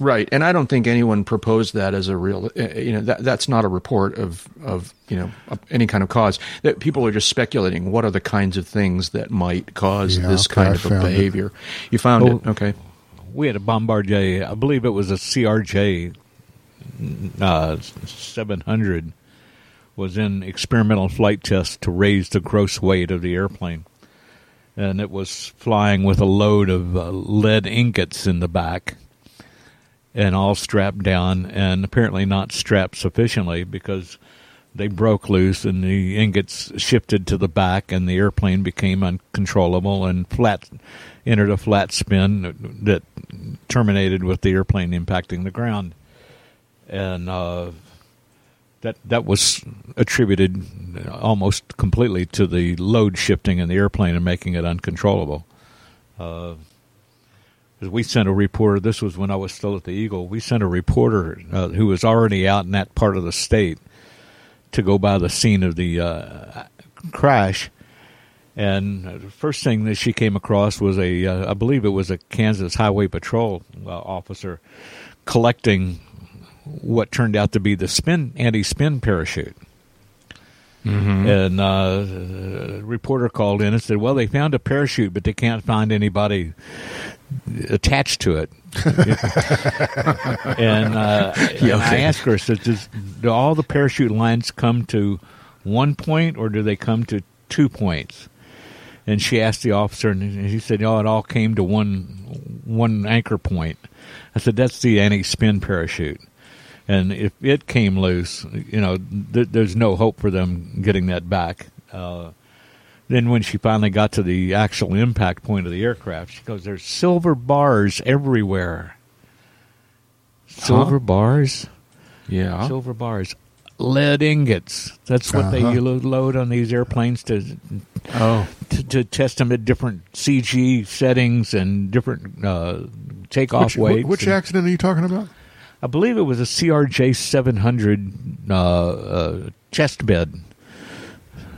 Speaker 1: Right, and I don't think anyone proposed that as a real. uh, You know, that that's not a report of of you know any kind of cause. That people are just speculating. What are the kinds of things that might cause
Speaker 2: Yeah,
Speaker 1: this
Speaker 2: okay,
Speaker 1: kind
Speaker 2: I
Speaker 1: of a
Speaker 2: found it.
Speaker 1: behavior? You found
Speaker 3: Oh.
Speaker 1: it, okay?
Speaker 3: We had a Bombardier, I believe it was a CRJ uh, 700, was in experimental flight test to raise the gross weight of the airplane. And it was flying with a load of uh, lead ingots in the back and all strapped down, and apparently not strapped sufficiently because they broke loose and the ingots shifted to the back and the airplane became uncontrollable and flat entered a flat spin that terminated with the airplane impacting the ground. And uh, that that was attributed almost completely to the load shifting in the airplane and making it uncontrollable. Uh, 'cause we sent a reporter. This was when I was still at the Eagle. We sent a reporter uh, who was already out in that part of the state to go by the scene of the uh, crash. And the first thing that she came across was a, uh, I believe it was a Kansas Highway Patrol uh, officer collecting what turned out to be the spin anti-spin parachute. And uh, a reporter called in and said, "Well, they found a parachute, but they can't find anybody attached to it." and, uh, and I asked her, I said, Does, "Do all the parachute lines come to one point, or do they come to two points?" And she asked the officer, and he said, "Oh, it all came to one one anchor point." I said, "That's the anti-spin parachute." and if it came loose, you know, th- there's no hope for them getting that back. Uh, then when she finally got to the actual impact point of the aircraft, she goes, "There's silver bars everywhere. Silver bars,
Speaker 1: Yeah.
Speaker 3: silver bars, lead ingots. That's what they
Speaker 2: Uh-huh.
Speaker 3: lo- load on these airplanes to,
Speaker 1: oh.
Speaker 3: to to test them at different CG settings and different uh, takeoff
Speaker 2: Which,
Speaker 3: weights.
Speaker 2: which
Speaker 3: and-
Speaker 2: accident are you talking about?
Speaker 3: I believe it was a CRJ 700 uh, uh, test bed.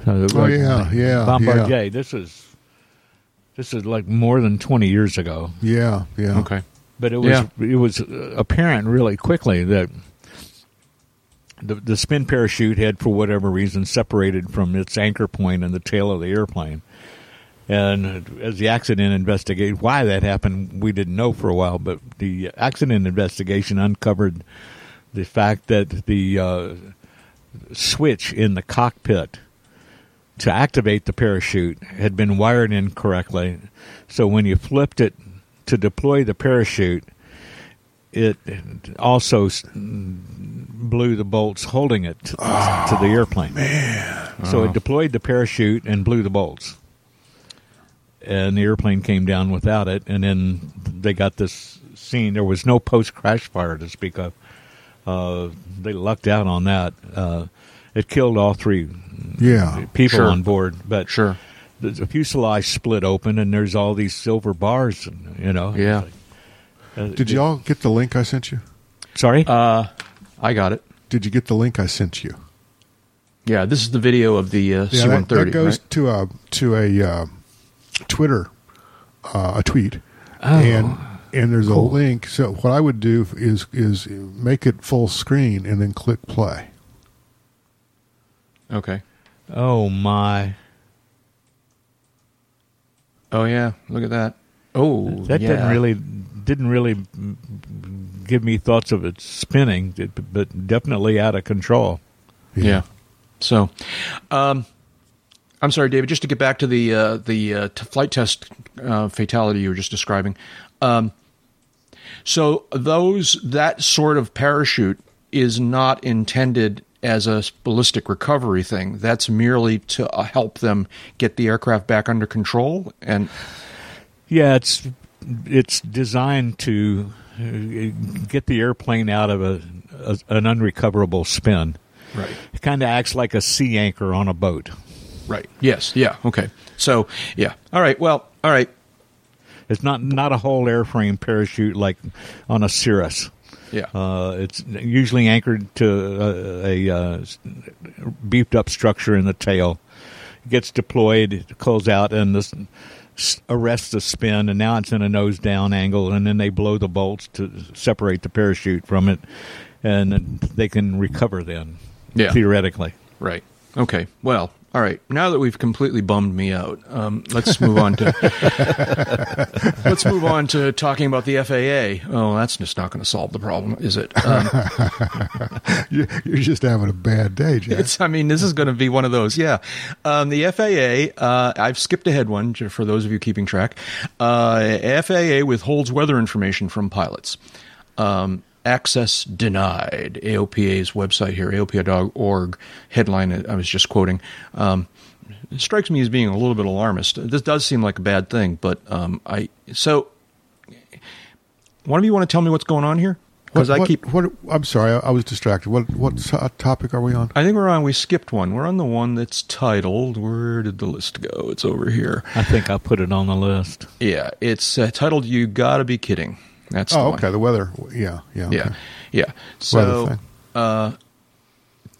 Speaker 3: Uh,
Speaker 2: Oh, yeah, yeah,
Speaker 3: Bombardier.
Speaker 2: yeah.
Speaker 3: This is this is like more than 20 years ago.
Speaker 2: Yeah, yeah.
Speaker 1: Okay.
Speaker 3: But it was
Speaker 1: Yeah.
Speaker 3: it was uh, apparent really quickly that the the spin parachute had, for whatever reason, separated from its anchor point in the tail of the airplane. And as the accident investigate why that happened, we didn't know for a while. But the accident investigation uncovered the fact that the uh, switch in the cockpit to activate the parachute had been wired incorrectly. So when you flipped it to deploy the parachute, it also blew the bolts holding it to, to the airplane. So it deployed the parachute and blew the bolts. And the airplane came down without it. And then they got this scene. There was no post crash fire to speak of. Uh, they lucked out on that. Uh, it killed all three
Speaker 2: Yeah.
Speaker 3: people
Speaker 1: Sure.
Speaker 3: on board, but
Speaker 1: Sure.
Speaker 3: the, the fuselage split open, and there's all these silver bars. and You know.
Speaker 1: Yeah.
Speaker 3: Uh,
Speaker 2: Did y'all get the link I sent you?
Speaker 3: Sorry.
Speaker 1: Uh, I got it.
Speaker 2: Did you get the link I sent you?
Speaker 1: Yeah, this is the video of the uh,
Speaker 2: Yeah,
Speaker 1: C-130,
Speaker 2: that, that goes
Speaker 1: right?
Speaker 2: to a to a uh, Twitter uh, a tweet,
Speaker 3: Oh,
Speaker 2: and and there's
Speaker 3: cool.
Speaker 2: a link. So what I would do is is make it full screen and then click play.
Speaker 1: Okay.
Speaker 3: Oh my!
Speaker 1: Oh yeah, look at that. Oh,
Speaker 3: That
Speaker 1: yeah.
Speaker 3: didn't really didn't really give me thoughts of it spinning, but definitely out of control.
Speaker 1: Yeah. So, um, I'm sorry, David. Just to get back to the uh, the uh, t- flight test uh, fatality you were just describing. Um, so those that sort of parachute is not intended as a ballistic recovery thing. That's merely to uh, help them get the aircraft back under control. And
Speaker 3: Yeah, it's it's designed to uh, get the airplane out of a, a an unrecoverable spin.
Speaker 1: right,
Speaker 3: It kind of acts like a sea anchor on a boat.
Speaker 1: right, yes, yeah, okay. So yeah, all right. Well, all right.
Speaker 3: It's not not a whole airframe parachute like on a Cirrus.
Speaker 1: Yeah.
Speaker 3: Uh, it's usually anchored to a, a uh, beefed up structure in the tail. It gets deployed, it calls out, and this arrests the spin, and now it's in a nose down angle, and then they blow the bolts to separate the parachute from it, and they can recover then,
Speaker 1: Yeah.
Speaker 3: theoretically.
Speaker 1: Right. Okay. Well, all right. Now that we've completely bummed me out, um, let's move on to let's move on to talking about the FAA. Oh, that's just not going to solve the problem, is it? Um,
Speaker 2: You- You're just having a bad day, Jack.
Speaker 1: it's. I mean, this is going to be one of those. Yeah. Um, the FAA. Uh, I've skipped ahead one for those of you keeping track. Uh, FAA withholds weather information from pilots. Um, access denied. AOPA's website here, AOPA.org headline. I was just quoting. Um, strikes me as being a little bit alarmist. This does seem like a bad thing, but um, I so. One of you want to tell me what's going on here? because I keep.
Speaker 2: What, I'm sorry, I, I was distracted. What what to- topic are we on?
Speaker 1: I think we're on. We skipped one. We're on the one that's titled. Where did the list go? It's over here.
Speaker 3: I think I put it on the list.
Speaker 1: Yeah, it's uh, titled "You Gotta Be Kidding." That's
Speaker 2: Oh,
Speaker 1: one.
Speaker 2: okay. The weather. Yeah, yeah.
Speaker 1: Yeah,
Speaker 2: okay.
Speaker 1: yeah. So uh,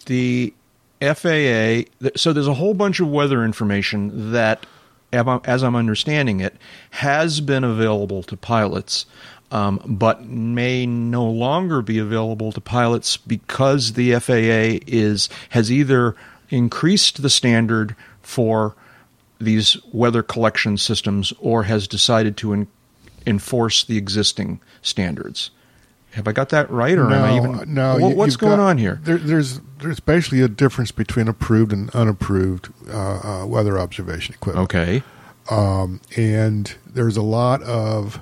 Speaker 1: the FAA. th- So there's a whole bunch of weather information that, as I'm understanding it, has been available to pilots, um, but may no longer be available to pilots because the FAA is has either increased the standard for these weather collection systems or has decided to en- enforce the existing standards. Have I got that right, or am I even?
Speaker 2: no.
Speaker 1: What- what's going
Speaker 2: got-
Speaker 1: on here?
Speaker 2: There, there's there's basically a difference between approved and unapproved uh, uh, weather observation equipment.
Speaker 1: Okay.
Speaker 2: um, and there's a lot of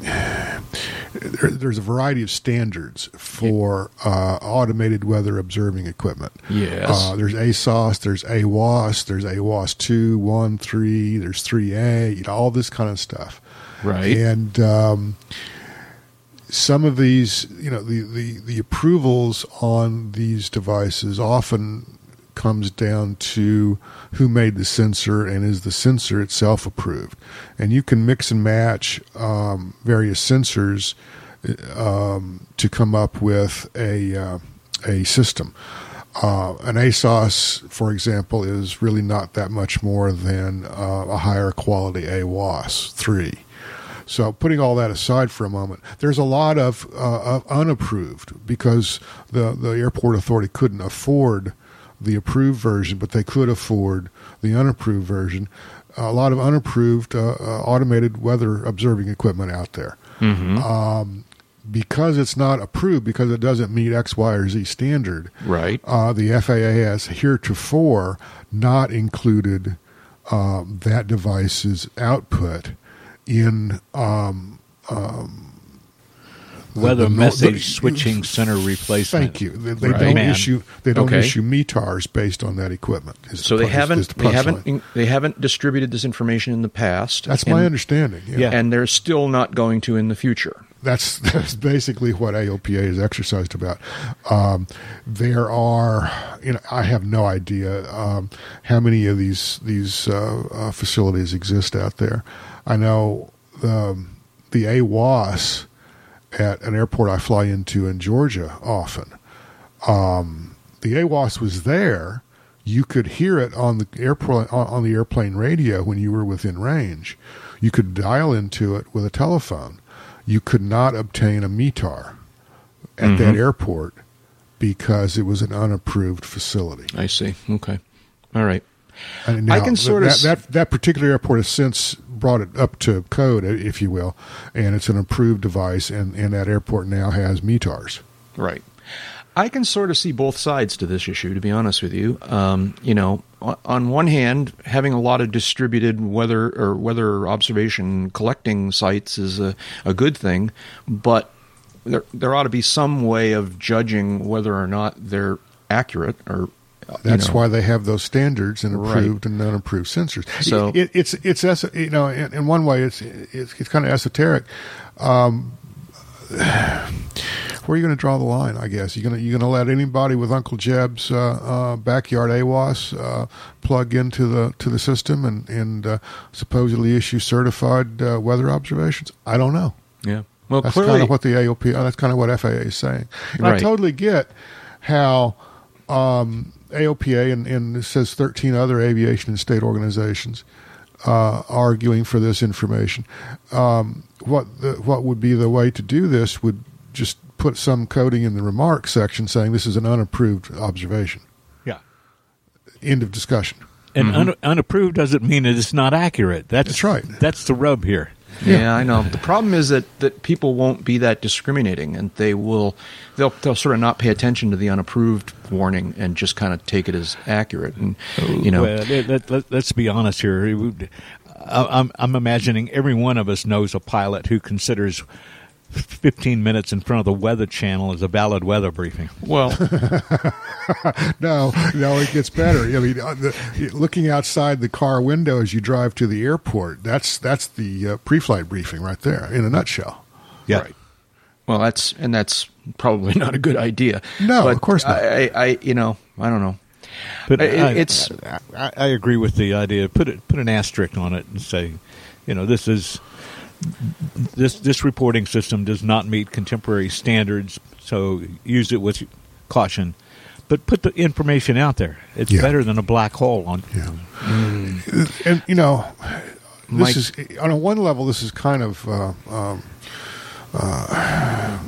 Speaker 2: there, there's a variety of standards for uh, automated weather observing equipment.
Speaker 1: Yes.
Speaker 2: Uh, there's ASOS, there's AWOS, there's AWOS 2, 1, 3, there's 3A, you know, all this kind of stuff.
Speaker 1: Right.
Speaker 2: And um, some of these, you know, the, the, the approvals on these devices often comes down to who made the sensor and is the sensor itself approved. And you can mix and match um, various sensors um, to come up with a uh, a system. Uh, an ASOS, for example, is really not that much more than uh, a higher quality AWOS 3. So, putting all that aside for a moment, there's a lot of, uh, of unapproved because the, the airport authority couldn't afford the approved version, but they could afford the unapproved version. A lot of unapproved uh, uh, automated weather observing equipment out there. Um, because it's not approved, because it doesn't meet X, Y, or Z standard,
Speaker 1: Right.
Speaker 2: uh, the FAA has heretofore not included um, that device's output in um, um,
Speaker 3: Weather
Speaker 2: the- the-
Speaker 3: message
Speaker 2: the-
Speaker 3: switching center replacement.
Speaker 2: Thank you. They, they
Speaker 1: Right.
Speaker 2: don't
Speaker 3: Man.
Speaker 2: issue they don't
Speaker 1: Okay.
Speaker 2: issue METARs based on that equipment. is
Speaker 1: so
Speaker 2: the
Speaker 1: they
Speaker 2: pun- is-
Speaker 1: haven't
Speaker 2: is the
Speaker 1: they haven't
Speaker 2: punchline.
Speaker 1: in- they haven't distributed this information in the past.
Speaker 2: That's
Speaker 1: and,
Speaker 2: my understanding. Yeah.
Speaker 3: Yeah.
Speaker 1: and they're still not going to in the future.
Speaker 2: That's that's basically what AOPA is exercised about. Um, there are, you know, I have no idea um, how many of these these uh, uh, facilities exist out there. I know the the AWOS at an airport I fly into in Georgia often. Um, the AWOS was there. You could hear it on the airplane on the airplane radio when you were within range. You could dial into it with a telephone. You could not obtain a METAR at that mm-hmm. airport because it was an unapproved facility.
Speaker 1: I see. Okay. All right.
Speaker 2: And
Speaker 1: I can sort of
Speaker 2: that, that that particular airport has since brought it up to code, if you will, and it's an approved device, and, and that airport now has METARs.
Speaker 1: Right. I can sort of see both sides to this issue, to be honest with you. Um, you know, on one hand, having a lot of distributed weather or weather observation collecting sites is a, a good thing, but there there ought to be some way of judging whether or not they're accurate or. uh, you
Speaker 2: That's
Speaker 1: know.
Speaker 2: why they have those standards and
Speaker 1: Right.
Speaker 2: approved and unapproved sensors.
Speaker 1: So-
Speaker 2: it, it's it's you know in, in one way it's it's, it's kind of esoteric. Um, where are you going to draw the line? I guess you're going to you're going to let anybody with Uncle Jeb's uh, uh, backyard AWOS uh, plug into the to the system and and uh, supposedly issue certified uh, weather observations. I don't know.
Speaker 1: Yeah. Well,
Speaker 2: That's
Speaker 1: clearly,
Speaker 2: kind of what the AOP. uh, That's kind of what FAA is saying. And I totally get how um, AOPA and, and it says 13 other aviation and state organizations uh, arguing for this information. Um, what the, what would be the way to do this would just put some coding in the remarks section saying this is an unapproved observation.
Speaker 3: Yeah.
Speaker 2: End of discussion.
Speaker 3: And un- unapproved doesn't mean that it's not accurate. That's,
Speaker 2: That's right.
Speaker 3: That's the rub here.
Speaker 1: Yeah, I know. The problem is that, that people won't be that discriminating, and they will they'll they'll sort of not pay attention to the unapproved warning and just kind of take it as accurate. And you know,
Speaker 3: Well, let, let, let, us be honest here. It would- I- I'm, I'm imagining every one of us knows a pilot who considers 15 minutes in front of the Weather Channel is a valid weather briefing.
Speaker 1: well,
Speaker 2: No, no, it gets better. I mean, uh, the, looking outside the car window as you drive to the airport, that's that's the uh, pre-flight briefing right there in a nutshell.
Speaker 3: Yeah.
Speaker 1: Right. Well, that's and that's probably not a good idea.
Speaker 2: No,
Speaker 1: But
Speaker 2: of course not.
Speaker 1: I, I, I you know, I don't know.
Speaker 3: But
Speaker 1: It-
Speaker 3: I,
Speaker 1: it's-
Speaker 3: I, I, I agree with the idea. Put it put an asterisk on it and say, you know, this is this this reporting system does not meet contemporary standards, so use it with caution. But put the information out there. It's
Speaker 2: Yeah.
Speaker 3: better than a black hole on.
Speaker 2: Yeah. And, you know, this
Speaker 1: Mike-
Speaker 2: is, on a one level, this is kind of uh, um, uh,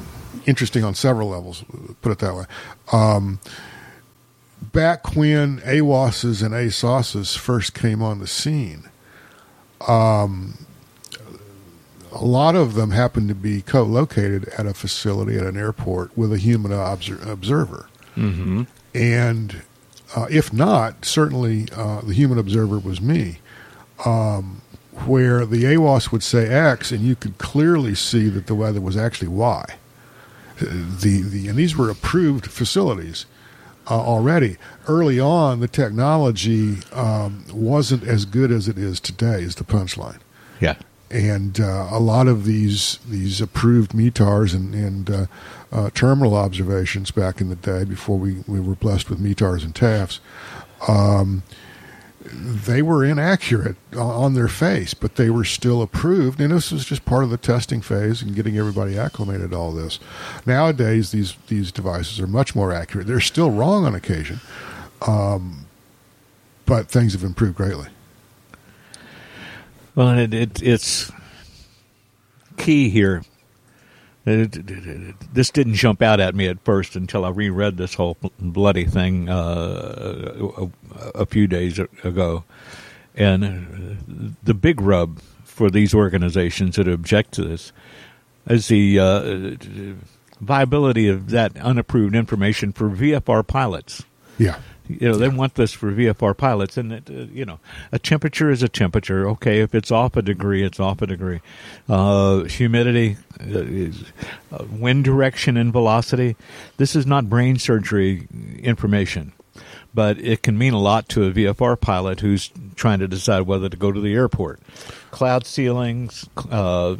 Speaker 2: interesting on several levels, put it that way. Um, back when AWOSs and ASOSs first came on the scene, um, a lot of them happened to be co-located at a facility at an airport with a human obser- observer.
Speaker 1: Mm-hmm.
Speaker 2: And uh, if not, certainly uh, the human observer was me, um, where the AWOS would say X, and you could clearly see that the weather was actually Y. Uh, The, the and these were approved facilities uh, already. Early on, the technology um, wasn't as good as it is today. Is the punchline
Speaker 3: Yeah.
Speaker 2: And uh, a lot of these these approved METARs and, and uh, uh, terminal observations back in the day before we, we were blessed with METARs and TAFs, um, they were inaccurate on- their face, but they were still approved. And this was just part of the testing phase and getting everybody acclimated to all this. Nowadays, these these devices are much more accurate. They're still wrong on occasion, um, but things have improved greatly.
Speaker 3: Well, it, it, it's key here. It- this didn't jump out at me at first until I reread this whole bloody thing uh, a, a few days ago. And uh, the big rub for these organizations that object to this is the uh, viability of that unapproved information for VFR pilots
Speaker 2: Yeah.
Speaker 3: You know they want this for VFR pilots, and it, uh, you know a temperature is a temperature. Okay, if it's off a degree, it's off a degree. Uh, humidity, uh, uh, wind direction, and velocity. This is not brain surgery information, but it can mean a lot to a VFR pilot who's trying to decide whether to go to the airport. Cloud ceilings, uh,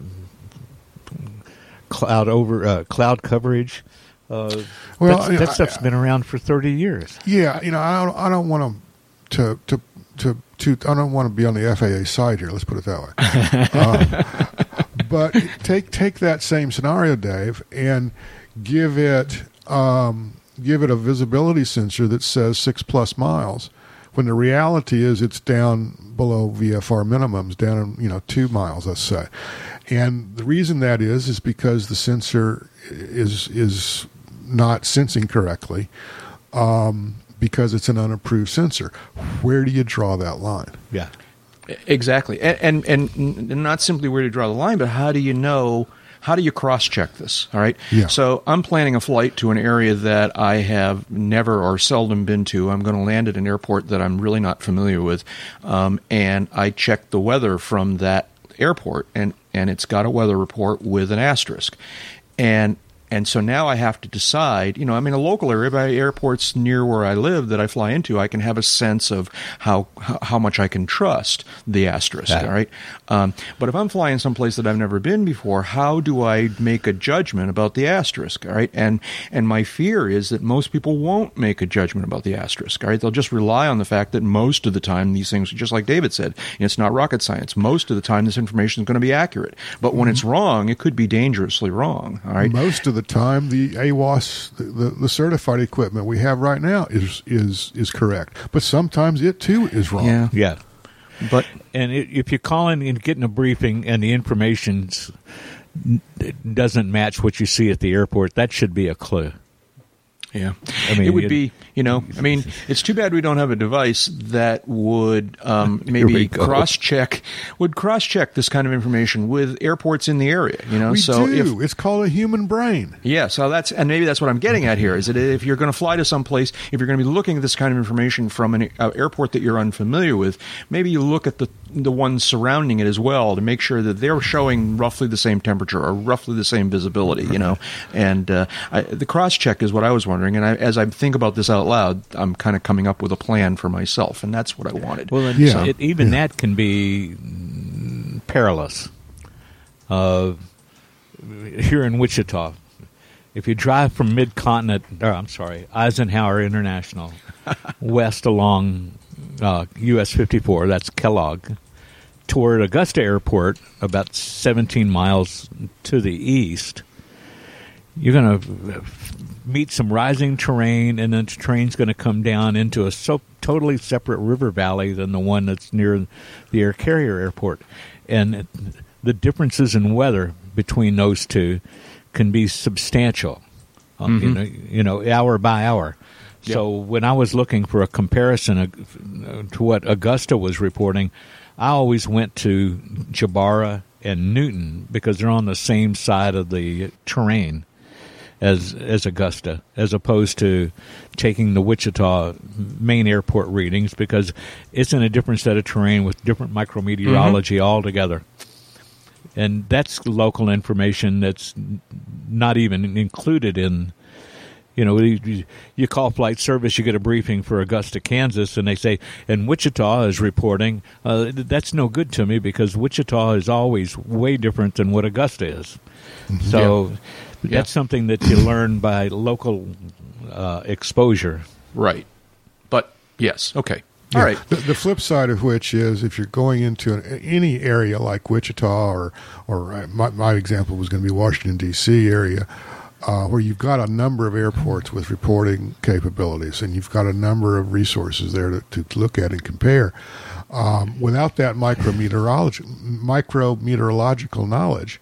Speaker 3: cloud over uh, cloud coverage. Uh,
Speaker 2: Well,
Speaker 3: that's-
Speaker 2: you know,
Speaker 3: that
Speaker 2: I-
Speaker 3: stuff's been around for thirty years.
Speaker 2: Yeah, you know, I don't, I don't want to, to, to, to, I don't want to be on the FAA side here. Let's put it that way. Uh, but take take that same scenario, Dave, and give it um, give it a visibility sensor that says six plus miles, when the reality is it's down below VFR minimums, down you know two miles, let's say. And the reason that is is because the sensor is is not sensing correctly um, because it's an unapproved sensor. Where do you draw that line?
Speaker 3: Yeah.
Speaker 1: Exactly, and, and and not simply where to draw the line, but how do you know? How do you cross check this? All right.
Speaker 2: Yeah.
Speaker 1: So I'm planning a flight to an area that I have never or seldom been to. I'm going to land at an airport that I'm really not familiar with, um, and I check the weather from that airport, and and it's got a weather report with an asterisk, and and so now I have to decide. You know, I'm in a local area, by airports near where I live that I fly into, I can have a sense of how how, much I can trust the asterisk.
Speaker 3: Yeah.
Speaker 1: All right. Um, but if I'm flying someplace that I've never been before, how do I make a judgment about the asterisk? All right. And and my fear is that most people won't make a judgment about the asterisk. All right. They'll just rely on the fact that most of the time these things, just like David said, it's not rocket science. Most of the time, this information is going to be accurate. But when it's wrong, it could be dangerously wrong. All right.
Speaker 2: Most of the time, the AWOS, the, the, the certified equipment we have right now is is is correct, but sometimes it too is wrong.
Speaker 1: Yeah.
Speaker 3: Yeah.
Speaker 1: But
Speaker 3: And if you call in and getting a briefing and the information doesn't match what you see at the airport, that should be a clue.
Speaker 1: Yeah,
Speaker 3: I mean,
Speaker 1: it would be. You know, I mean, it's too bad we don't have a device that would um, maybe cross check would cross check this kind of information with airports in the area. You know,
Speaker 2: we
Speaker 1: so
Speaker 2: do.
Speaker 1: if
Speaker 2: it's called a human brain.
Speaker 1: yeah, so that's and maybe that's what I'm getting at here is that if you're going to fly to some place, if you're going to be looking at this kind of information from an uh, airport that you're unfamiliar with, maybe you look at the the ones surrounding it as well to make sure that they're showing roughly the same temperature or roughly the same visibility. You know, and uh, I, the cross check is what I was wondering. And I, as I think about this out loud, I'm kind of coming up with a plan for myself, and that's what I wanted.
Speaker 3: Well, then
Speaker 2: Yeah.
Speaker 3: it, even
Speaker 2: Yeah.
Speaker 3: that can be perilous. Uh, here in Wichita, if you drive from Mid Continent, I'm sorry, Eisenhower International, west along uh, US 54, that's Kellogg, toward Augusta Airport, about 17 miles to the east, you're going to meet some rising terrain, and then the train's going to come down into a so totally separate river valley than the one that's near the air carrier airport. And the differences in weather between those two can be substantial, uh,
Speaker 1: Mm-hmm.
Speaker 3: you, know, you know, hour by hour. So when I was looking for a comparison uh, to what Augusta was reporting, I always went to Jabara and Newton because they're on the same side of the terrain as as Augusta, as opposed to taking the Wichita main airport readings because it's in a different set of terrain with different micrometeorology mm-hmm. altogether. And that's local information that's not even included in. You know, you, you call flight service, you get a briefing for Augusta, Kansas, and they say, and Wichita is reporting. Uh, that's no good to me because Wichita is always way different than what Augusta is. So
Speaker 1: Yeah.
Speaker 3: that's something that you learn by local uh, exposure.
Speaker 1: Right. But yes, okay.
Speaker 2: Yeah.
Speaker 1: All right.
Speaker 2: The, the flip side of which is if you're going into an, any area like Wichita or or uh, my, my example was going to be Washington D.C. area. Uh, where you've got a number of airports with reporting capabilities, and you've got a number of resources there to, to look at and compare. Um, without that micrometeorology, micrometeorological knowledge,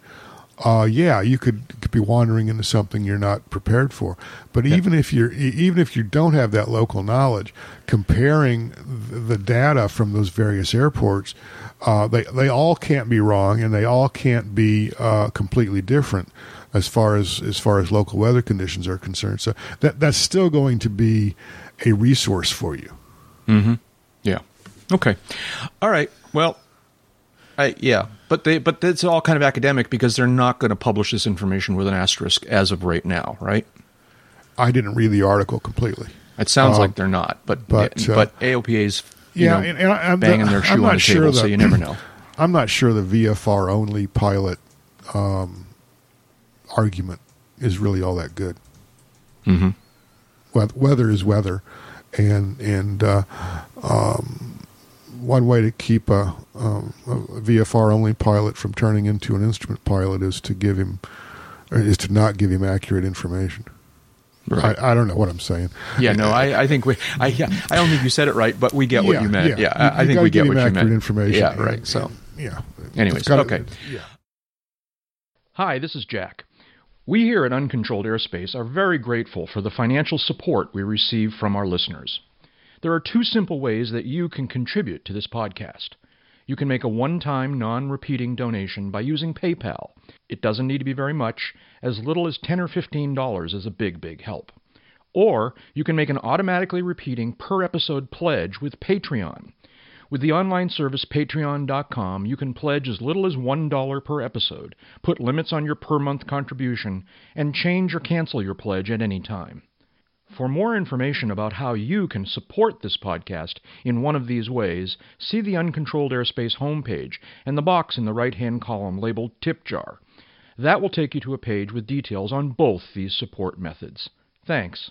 Speaker 2: uh, yeah, you could, could be wandering into something you're not prepared for. But even if you're even if you don't have that local knowledge, comparing th- the data from those various airports, uh, they they all can't be wrong, and they all can't be uh, completely different as far as as far as local weather conditions are concerned. So that that's still going to be a resource for you.
Speaker 1: Yeah. Okay. All right. Well, I, yeah, but they but it's all kind of academic because they're not going to publish this information with an asterisk as of right now, right?
Speaker 2: I didn't read the article completely.
Speaker 1: It sounds
Speaker 2: Um,
Speaker 1: like they're not, but
Speaker 2: but, uh,
Speaker 1: but AOPA's you
Speaker 2: Yeah,
Speaker 1: know,
Speaker 2: and, and I'm
Speaker 1: banging
Speaker 2: the-
Speaker 1: their shoe on the
Speaker 2: sure
Speaker 1: table,
Speaker 2: the-
Speaker 1: so you never know.
Speaker 2: I'm not sure the VFR only pilot um, argument is really all that good.
Speaker 1: Mm-hmm.
Speaker 2: Weather is weather, and and uh, um, one way to keep a, um, a VFR only pilot from turning into an instrument pilot is to give him is to not give him accurate information.
Speaker 1: Right.
Speaker 2: I, I don't know what I'm saying.
Speaker 1: yeah, no, I, I think we, I, yeah, I don't think you said it right, but we get what
Speaker 2: Yeah,
Speaker 1: you meant. Yeah,
Speaker 2: You-
Speaker 1: I, I
Speaker 2: you
Speaker 1: think we get what you meant.
Speaker 2: information.
Speaker 1: Yeah,
Speaker 2: and-
Speaker 1: right. So,
Speaker 2: and- yeah.
Speaker 1: Anyways,
Speaker 2: It's gotta-
Speaker 1: okay.
Speaker 2: Yeah.
Speaker 1: Hi, this is Jack. We here at Uncontrolled Airspace are very grateful for the financial support we receive from our listeners. There are two simple ways that you can contribute to this podcast. You can make a one time, non repeating donation by using PayPal. It doesn't need to be very much, as little as 10 or $15 is a big, big help. Or you can make an automatically repeating per episode pledge with Patreon. With the online service patreon.com, you can pledge as little as $1 per episode, put limits on your per month contribution, and change or cancel your pledge at any time. For more information about how you can support this podcast in one of these ways, see the Uncontrolled Airspace homepage and the box in the right hand column labeled Tip Jar. That will take you to a page with details on both these support methods. Thanks.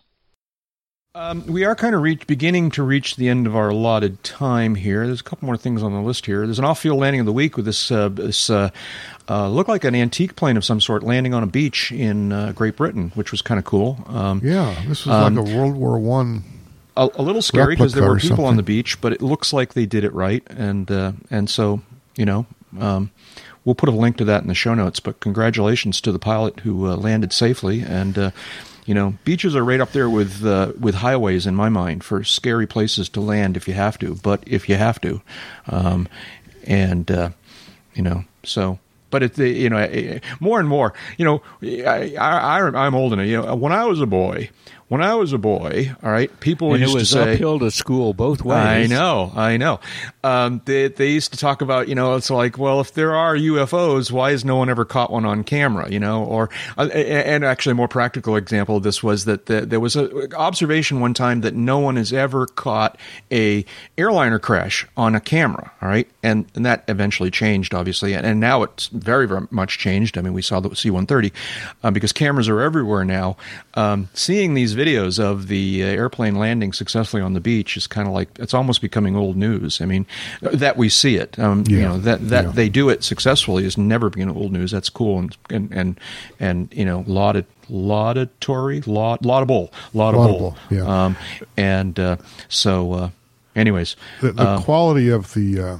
Speaker 1: Um, we are kind of reach, beginning to reach the end of our allotted time here. There's a couple more things on the list here. There's an off-field landing of the week with this uh, this uh, uh, looked like an antique plane of some sort landing on a beach in uh, Great Britain, which was kind of cool. Um,
Speaker 2: Yeah, this was
Speaker 1: Um,
Speaker 2: like a World War One.
Speaker 1: a, a little scary because there were people on the beach, but it looks like they did it right, and uh, and so you know, um, we'll put a link to that in the show notes. But congratulations to the pilot who uh, landed safely, and uh, you know, beaches are right up there with uh, with highways in my mind for scary places to land if you have to, but if you have to, um, and uh, you know, so. But it, you know, eh, more and more, you know, I, I, I'm old enough. You know, when I was a boy, when I was a boy, all right, people
Speaker 3: and it
Speaker 1: used
Speaker 3: was
Speaker 1: to say,
Speaker 3: uphill to school both ways.
Speaker 1: I know, I know. Um, they they used to talk about, you know, it's like, well, if there are UFOs, why has no one ever caught one on camera? You know, or uh, and actually, a more practical example of this was that the, there was an observation one time that no one has ever caught a airliner crash on a camera. All right, and and that eventually changed, obviously, and, and now it's very very much changed. I mean, we saw the C-130 uh, because cameras are everywhere now. Um, seeing these videos of the uh, airplane landing successfully on the beach is kind of like it's almost becoming old news. I mean, that we see it, um, you know, that that
Speaker 2: Yeah.
Speaker 1: they do it successfully is never being old news. That's cool and and and, and you know, lauded, laudatory, laud, laudable, laudable.
Speaker 2: Laudable, yeah.
Speaker 1: Um, and uh, so, uh, anyways,
Speaker 2: The, the
Speaker 1: um,
Speaker 2: quality of the uh,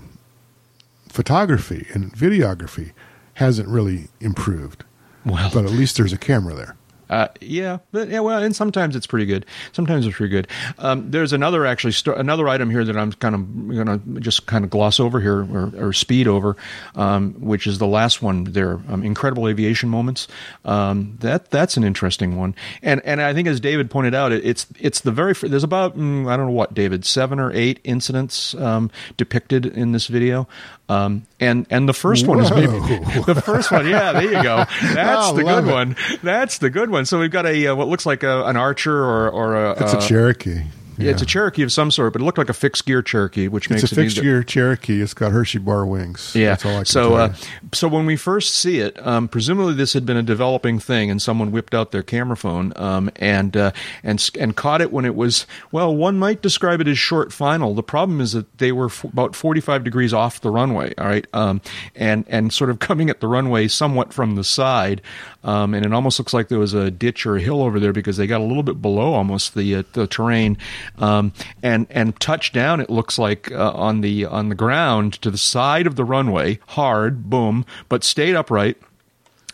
Speaker 2: photography and videography hasn't really improved,
Speaker 1: well,
Speaker 2: but at least there's a camera there.
Speaker 1: Uh, yeah, but yeah, well, and sometimes it's pretty good. Sometimes it's pretty good. Um, there's another actually sto- another item here that I'm kind of going to just kind of gloss over here or, or speed over, um, which is the last one there. Um, incredible aviation moments. Um, that that's an interesting one, and and I think as David pointed out, it, it's it's the very fir- there's about mm, I don't know what David seven or eight incidents um, depicted in this video. Um, and and the first one is maybe
Speaker 2: Whoa.
Speaker 1: the first one. Yeah, there you go. That's
Speaker 2: Oh,
Speaker 1: the good
Speaker 2: it.
Speaker 1: one. That's the good one. And so we've got a uh, what looks like a, an Archer or or a
Speaker 2: It's
Speaker 1: uh,
Speaker 2: a Cherokee.
Speaker 1: Yeah, it's a Cherokee of some sort, but it looked like a fixed gear Cherokee, which makes it
Speaker 2: It's
Speaker 1: makes
Speaker 2: a
Speaker 1: it
Speaker 2: fixed gear Cherokee. It's got Hershey bar wings.
Speaker 1: Yeah.
Speaker 2: That's all I can
Speaker 1: so, uh, so when we first see it, um, presumably this had been a developing thing, and someone whipped out their camera phone um, and uh, and and caught it when it was well. One might describe it as short final. The problem is that they were f- about forty five degrees off the runway. All right, um, and and sort of coming at the runway somewhat from the side, um, and it almost looks like there was a ditch or a hill over there because they got a little bit below almost the uh, the terrain, um, and and touch down. It looks like uh, on the on the ground to the side of the runway, hard, boom, but stayed upright.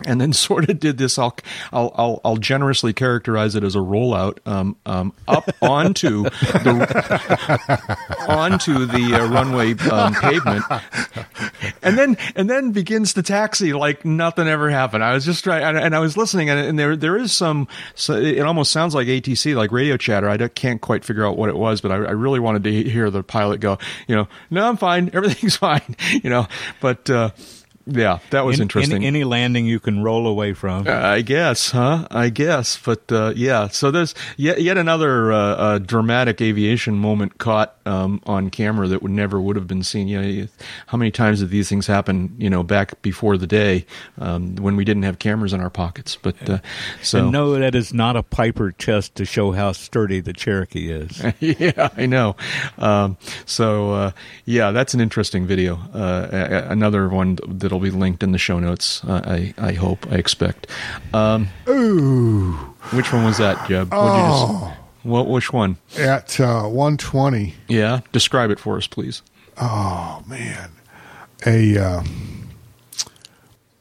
Speaker 1: And then sort of did this. I'll I'll I'll, I'll generously characterize it as a rollout um, um, up onto the onto the uh, runway um, pavement, and then and then begins to taxi like nothing ever happened. I was just trying, and, and I was listening, and, and there there is some. So it almost sounds like ATC, like radio chatter. I can't quite figure out what it was, but I, I really wanted to hear the pilot go, you know, no, I'm fine, everything's fine, you know. But uh, yeah, that was
Speaker 3: Any-
Speaker 1: interesting.
Speaker 3: Any, any landing you can roll away from.
Speaker 1: Uh, I guess, huh? I guess, but uh, yeah. So there's yet yet another uh, uh, dramatic aviation moment caught um, on camera that would never would have been seen. You know, how many times did these things happen? You know, back before the day um, when we didn't have cameras in our pockets. But uh, so
Speaker 3: and no, that is not a Piper chest to show how sturdy the Cherokee is.
Speaker 1: yeah, I know. Um, so uh, yeah, that's an interesting video. Uh, another one that'll be linked in the show notes. Uh, I I hope. I expect. Um,
Speaker 2: Ooh.
Speaker 1: which one was that, Jeb? What'd you
Speaker 2: Oh.
Speaker 1: just, what? Which one?
Speaker 2: At uh, 120.
Speaker 1: Yeah, describe it for us, please.
Speaker 2: Oh, man. A. Uh,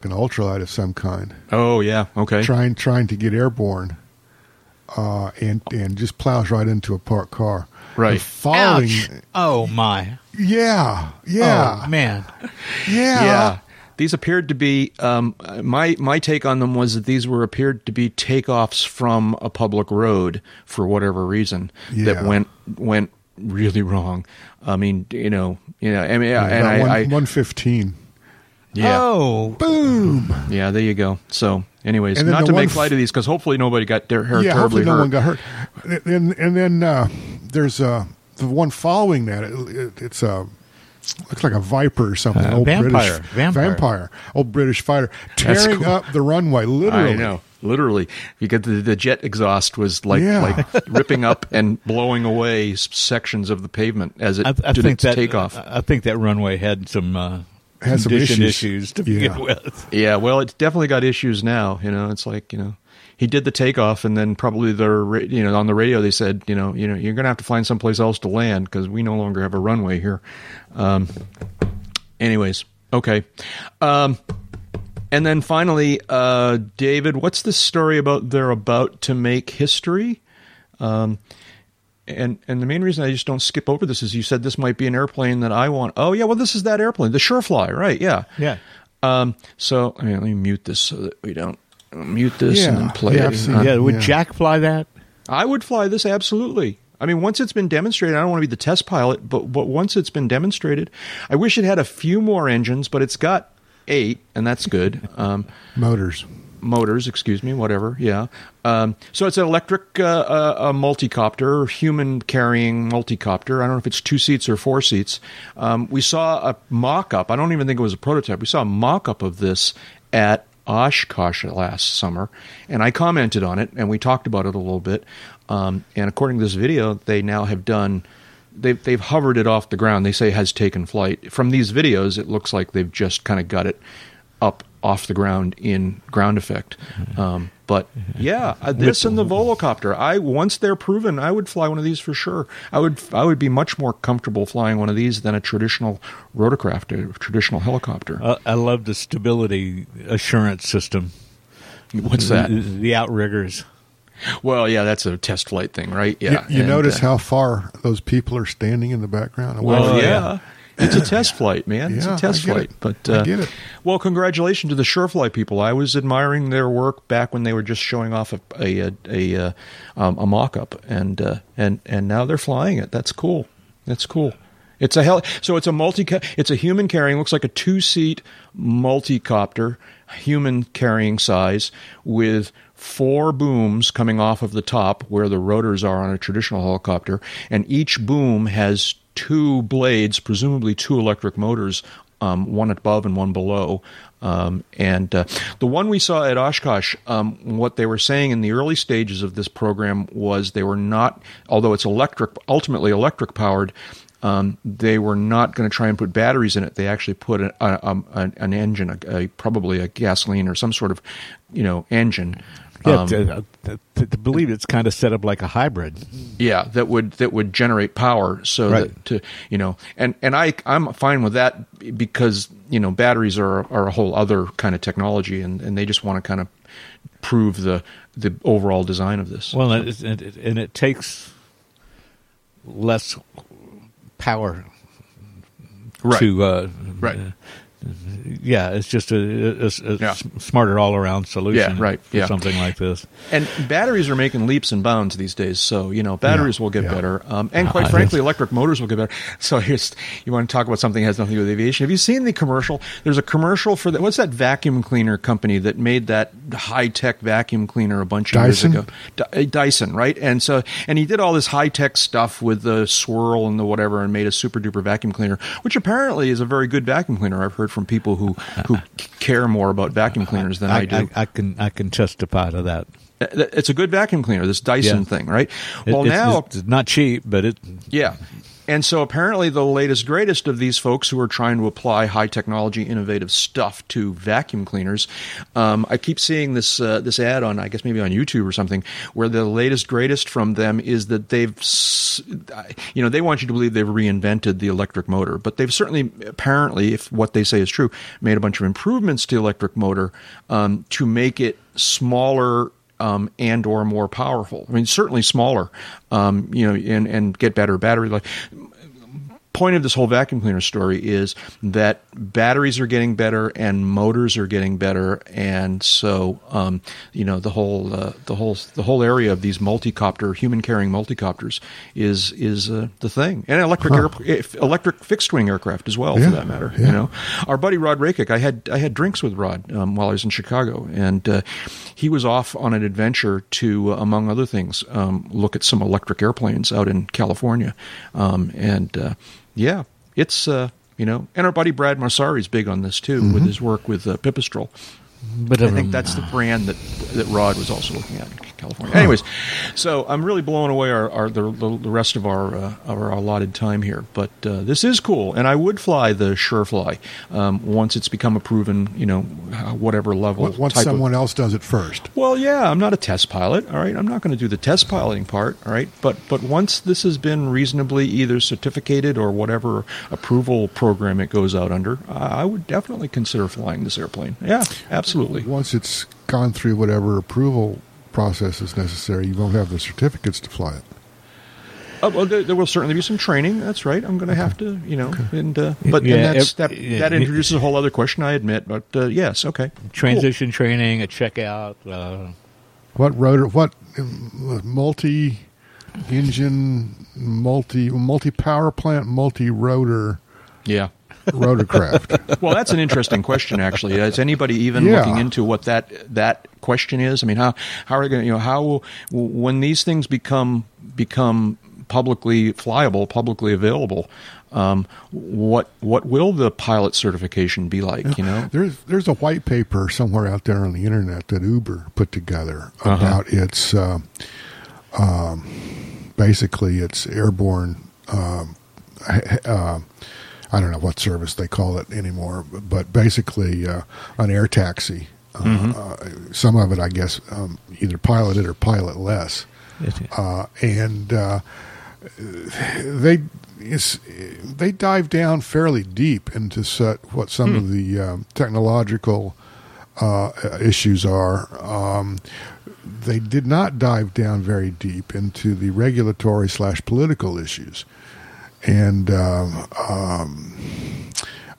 Speaker 2: an ultralight of some kind.
Speaker 1: Oh yeah, okay.
Speaker 2: trying trying to get airborne, uh, and and just plows right into a parked car.
Speaker 1: Right.
Speaker 2: And following,
Speaker 3: Ouch! Oh my!
Speaker 2: yeah, yeah,
Speaker 3: Oh man!
Speaker 2: yeah,
Speaker 1: yeah. These appeared to be um, my my take on them was that these were appeared to be takeoffs from a public road for whatever reason
Speaker 2: Yeah.
Speaker 1: that went went really wrong. I mean, you know, you know, I mean,
Speaker 2: Yeah,
Speaker 1: and I,
Speaker 2: one,
Speaker 1: I
Speaker 2: 115.
Speaker 1: yeah,
Speaker 3: Oh,
Speaker 2: Boom.
Speaker 1: yeah, there you go. So, anyways, not to
Speaker 2: one
Speaker 1: make
Speaker 2: f-
Speaker 1: light of these because hopefully nobody got their hair
Speaker 2: yeah,
Speaker 1: terribly
Speaker 2: hopefully no
Speaker 1: hurt.
Speaker 2: one got hurt. And and then uh, there's uh, the one following that. It, it, it's a looks like a viper or something.
Speaker 3: Uh,
Speaker 2: old
Speaker 3: vampire.
Speaker 2: British
Speaker 3: Vampire.
Speaker 2: old British fighter tearing
Speaker 1: cool.
Speaker 2: up the runway. Literally,
Speaker 1: I know, literally, because the, the jet exhaust was like
Speaker 2: Yeah.
Speaker 1: like ripping up and blowing away sections of the pavement as it
Speaker 3: I, I
Speaker 1: did
Speaker 3: think
Speaker 1: its
Speaker 3: that
Speaker 1: takeoff.
Speaker 3: I think that runway had some uh,
Speaker 2: Had some
Speaker 3: condition
Speaker 2: issues.
Speaker 3: to
Speaker 2: Yeah.
Speaker 3: begin with.
Speaker 1: yeah, well, it's definitely got issues now. You know, it's like you know. He did the takeoff, and then probably the ra- you know on the radio they said you know you know you're gonna have to find someplace else to land because we no longer have a runway here. Um, anyways, okay. Um, and then finally, uh, David, what's this story about? They're about to make history. Um, and and the main reason I just don't skip over this is you said this might be an airplane that I want. Oh yeah, well this is that airplane, the Surefly, right? Yeah.
Speaker 3: Yeah.
Speaker 1: Um. So I mean, let me mute this so that we don't mute this and then play
Speaker 2: Yeah,
Speaker 1: it.
Speaker 2: Seen
Speaker 1: Uh,
Speaker 3: yeah. Would
Speaker 2: yeah.
Speaker 3: Jack fly that?
Speaker 1: I would fly this absolutely. I mean, once it's been demonstrated, I don't want to be the test pilot, but but once it's been demonstrated, I wish it had a few more engines, but it's got eight, and that's good. Um,
Speaker 2: Motors.
Speaker 1: motors, excuse me, whatever. Yeah. Um, so it's an electric uh, uh, a multicopter, human carrying multicopter. I don't know if it's two seats or four seats. Um, we saw a mock up. I don't even think it was a prototype. We saw a mock up of this at Oshkosh last summer, and I commented on it, and we talked about it a little bit. Um, and according to this video, they now have done. They've, they've hovered it off the ground. They say has taken flight. From these videos, it looks like they've just kind of got it up off the ground in ground effect. Um, but yeah, uh, this and the Volocopter. I once they're proven, I would fly one of these for sure. I would I would be much more comfortable flying one of these than a traditional rotorcraft, a traditional helicopter.
Speaker 3: Uh, I love the stability assurance system.
Speaker 1: What's that?
Speaker 3: The, the outriggers.
Speaker 1: Well, yeah, that's a test flight thing, right?
Speaker 2: You-
Speaker 1: Yeah.
Speaker 2: you,
Speaker 1: and,
Speaker 2: notice
Speaker 1: uh,
Speaker 2: how far those people are standing in the background?
Speaker 1: Well,
Speaker 3: Oh,
Speaker 1: yeah.
Speaker 3: Yeah.
Speaker 1: It's a test flight, man. It's a test flight.
Speaker 2: it.
Speaker 1: But
Speaker 2: I
Speaker 1: uh,
Speaker 2: get it.
Speaker 1: well, congratulations to the Surefly people. I was admiring their work back when they were just showing off a a a, a, uh, um, a mock-up, and uh, and and now they're flying it. That's cool. That's cool. It's a hell. So it's a multi. It's a human carrying. Looks like a two-seat multi-copter, human carrying size with four booms coming off of the top where the rotors are on a traditional helicopter, and each boom has two blades, presumably two electric motors, um, one above and one below. Um, and uh, the one we saw at Oshkosh, um, what they were saying in the early stages of this program was they were not, although it's electric, ultimately electric powered. Um, they were not going to try and put batteries in it. They actually put a, a, a, an engine, probably a gasoline or some sort of, you know, engine.
Speaker 3: Yeah,
Speaker 1: um,
Speaker 3: to, to, to believe it's kind of set up like a hybrid.
Speaker 1: yeah that would that would generate power so
Speaker 3: Right.
Speaker 1: that to you know and and i i'm fine with that because you know batteries are are a whole other kind of technology and and they just want to kind of prove the the overall design of this
Speaker 3: Well, and it, and it, and it takes less power
Speaker 1: right
Speaker 3: to uh,
Speaker 1: Right.
Speaker 3: uh, yeah, it's just a, a, a
Speaker 1: Yeah.
Speaker 3: smarter all around solution.
Speaker 1: Yeah, right,
Speaker 3: For
Speaker 1: yeah.
Speaker 3: something like this.
Speaker 1: and batteries are making leaps and bounds these days. So you know, batteries
Speaker 2: Yeah,
Speaker 1: will get
Speaker 2: yeah.
Speaker 1: better, um, and quite
Speaker 3: Uh,
Speaker 1: frankly, electric motors will get better. So here's you want to talk about something that has nothing to do with aviation. Have you seen the commercial? There's a commercial for that. What's that vacuum cleaner company that made that high tech vacuum cleaner a bunch of
Speaker 2: Dyson?
Speaker 1: years ago? Dy- uh, Dyson, right? And so and he did all this high tech stuff with the swirl and the whatever, and made a super duper vacuum cleaner, which apparently is a very good vacuum cleaner. I've heard from people who who care more about vacuum cleaners than I,
Speaker 3: I,
Speaker 1: do.
Speaker 3: I, I can I can testify to that.
Speaker 1: It's a good vacuum cleaner, this Dyson
Speaker 3: Yeah.
Speaker 1: thing, right?
Speaker 3: It-
Speaker 1: well,
Speaker 3: it's,
Speaker 1: now,
Speaker 3: it's not cheap, but it
Speaker 1: yeah. And so apparently, the latest, greatest of these folks who are trying to apply high technology, innovative stuff to vacuum cleaners. Um, I keep seeing this uh, this ad on, I guess maybe on YouTube or something, where the latest, greatest from them is that they've, you know, they want you to believe they've reinvented the electric motor, but they've certainly, apparently, if what they say is true, made a bunch of improvements to the electric motor um, to make it smaller um, and or more powerful. I mean, certainly smaller, um, you know, and, and get better battery life. Point of this whole vacuum cleaner story is that batteries are getting better and motors are getting better, and so um, you know the whole uh, the whole the whole area of these multicopter human carrying multicopters is is uh, the thing, and electric air, electric fixed wing aircraft as well
Speaker 2: Yeah,
Speaker 1: for that matter.
Speaker 2: yeah.
Speaker 1: You know, our buddy Rod Rakic, I had I had drinks with Rod um, while I was in Chicago, and uh, he was off on an adventure to, uh, among other things, um, look at some electric airplanes out in California, um, and uh, yeah, it's uh, you know, and our buddy Brad Marsari is big on this too with his work with uh, Pipistrel.
Speaker 3: but
Speaker 1: I think that's the brand that that Rod was also looking at California. Anyways, so I'm really blowing away our, our the, the rest of our uh, our allotted time here. But uh, this is cool, and I would fly the Surefly um, once it's become a proven, you know, uh, whatever level.
Speaker 2: Once
Speaker 1: type of-
Speaker 2: someone else does it first.
Speaker 1: well, yeah, I'm not a test pilot. All right, I'm not going to do the test piloting part. All right, but but once this has been reasonably either certificated or whatever approval program it goes out under, I I would definitely consider flying this airplane. Yeah, absolutely.
Speaker 2: Once it's gone through whatever approval process is necessary, you won't have the certificates to fly it.
Speaker 1: Oh, well, there, there will certainly be some training. That's right. I'm going to have to, you know, and uh, but
Speaker 3: Yeah,
Speaker 1: and that's,
Speaker 3: ev-
Speaker 1: that
Speaker 3: yeah,
Speaker 1: that introduces a whole other question. I admit, but uh, yes, okay.
Speaker 3: transition training, a checkout. Uh,
Speaker 2: What rotor? What multi engine, multi multi power plant, multi rotor
Speaker 1: Yeah.
Speaker 2: Rotorcraft.
Speaker 1: Well, that's an interesting question. Actually, is anybody even
Speaker 2: Yeah.
Speaker 1: looking into what that that question is? I mean, how how are they going? to You know, how when these things become become publicly flyable, publicly available, um, what what will the pilot certification be like? You know,
Speaker 2: There's there's a white paper somewhere out there on the internet that Uber put together
Speaker 1: Uh-huh.
Speaker 2: about its uh, um, basically its airborne. Um, uh, I don't know what service they call it anymore, but basically uh, an air taxi. Uh,
Speaker 1: Mm-hmm.
Speaker 2: uh, some of it, I guess, um, either piloted or pilotless, uh, and uh, they they dive down fairly deep into what some of the um, technological uh, issues are. Um, they did not dive down very deep into the regulatory slash political issues, and um, um,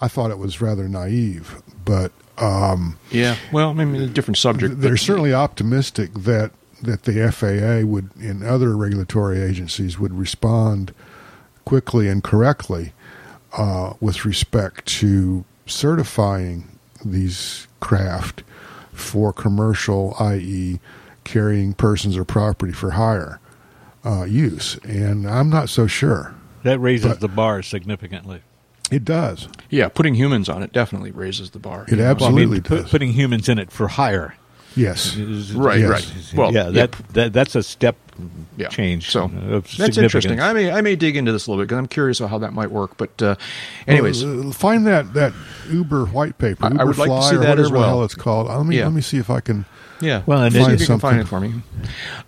Speaker 2: I thought it was rather naive. But um,
Speaker 1: yeah. Well, I mean, a different subject.
Speaker 2: they're certainly optimistic that that the FAA would and other regulatory agencies would respond quickly and correctly uh, with respect to certifying these craft for commercial, i.e., carrying persons or property for hire uh, use. And I'm not so sure.
Speaker 3: That raises
Speaker 2: But-
Speaker 3: the bar significantly.
Speaker 2: It does.
Speaker 1: yeah, putting humans on it definitely raises the bar.
Speaker 2: It absolutely
Speaker 3: well, I mean, put-
Speaker 2: does.
Speaker 3: putting humans in it for hire.
Speaker 2: Yes.
Speaker 3: is-
Speaker 1: Right,
Speaker 2: Yes.
Speaker 1: right. Well,
Speaker 3: yeah,
Speaker 1: yeah.
Speaker 3: that, that that's a step
Speaker 1: yeah.
Speaker 3: change.
Speaker 1: So
Speaker 3: of
Speaker 1: that's interesting. I may I may dig into this a little bit because I'm curious about how that might work. But uh, anyways,
Speaker 2: Well, uh, find that that Uber white paper,
Speaker 1: I- I
Speaker 2: Uber
Speaker 1: would like to see
Speaker 2: or
Speaker 1: that as
Speaker 2: whatever the hell
Speaker 1: well.
Speaker 2: it's called. Let me
Speaker 1: Yeah.
Speaker 2: let me see if I can.
Speaker 1: Yeah.
Speaker 3: Well, and
Speaker 1: see
Speaker 3: it-
Speaker 1: if you can find it for me.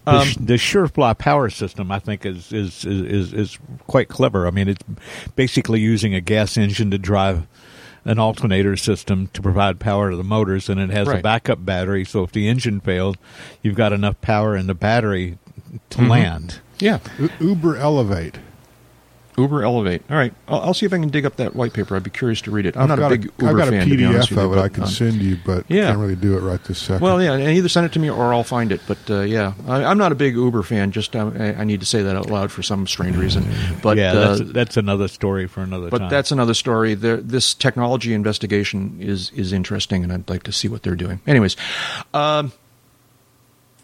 Speaker 3: the,
Speaker 1: Um,
Speaker 3: sh- the SureFly power system, I think, is is, is is is quite clever. I mean, it's basically using a gas engine to drive an alternator system to provide power to the motors, and it has
Speaker 1: Right.
Speaker 3: a backup battery. So if the engine failed, you've got enough power in the battery to
Speaker 1: Mm-hmm.
Speaker 3: land.
Speaker 1: yeah.
Speaker 2: U- Uber Elevate.
Speaker 1: Uber Elevate. All right, I'll, I'll see if I can dig up that white paper. I'd be curious to read it. I'm not
Speaker 2: got
Speaker 1: a big
Speaker 2: a, I've
Speaker 1: Uber
Speaker 2: got a
Speaker 1: fan. to be
Speaker 2: PDF of it I
Speaker 1: but,
Speaker 2: can
Speaker 1: um,
Speaker 2: send you, but
Speaker 1: yeah.
Speaker 2: can't really do it right this second.
Speaker 1: Well, yeah, and either send it to me or I'll find it. But uh, yeah, I, I'm not a big Uber fan. Just um, I, I need to say that out loud for some strange reason. But
Speaker 3: yeah,
Speaker 1: uh,
Speaker 3: that's that's another story for another
Speaker 1: but
Speaker 3: time.
Speaker 1: that's another story. There, this technology investigation is is interesting, and I'd like to see what they're doing. Anyways, um,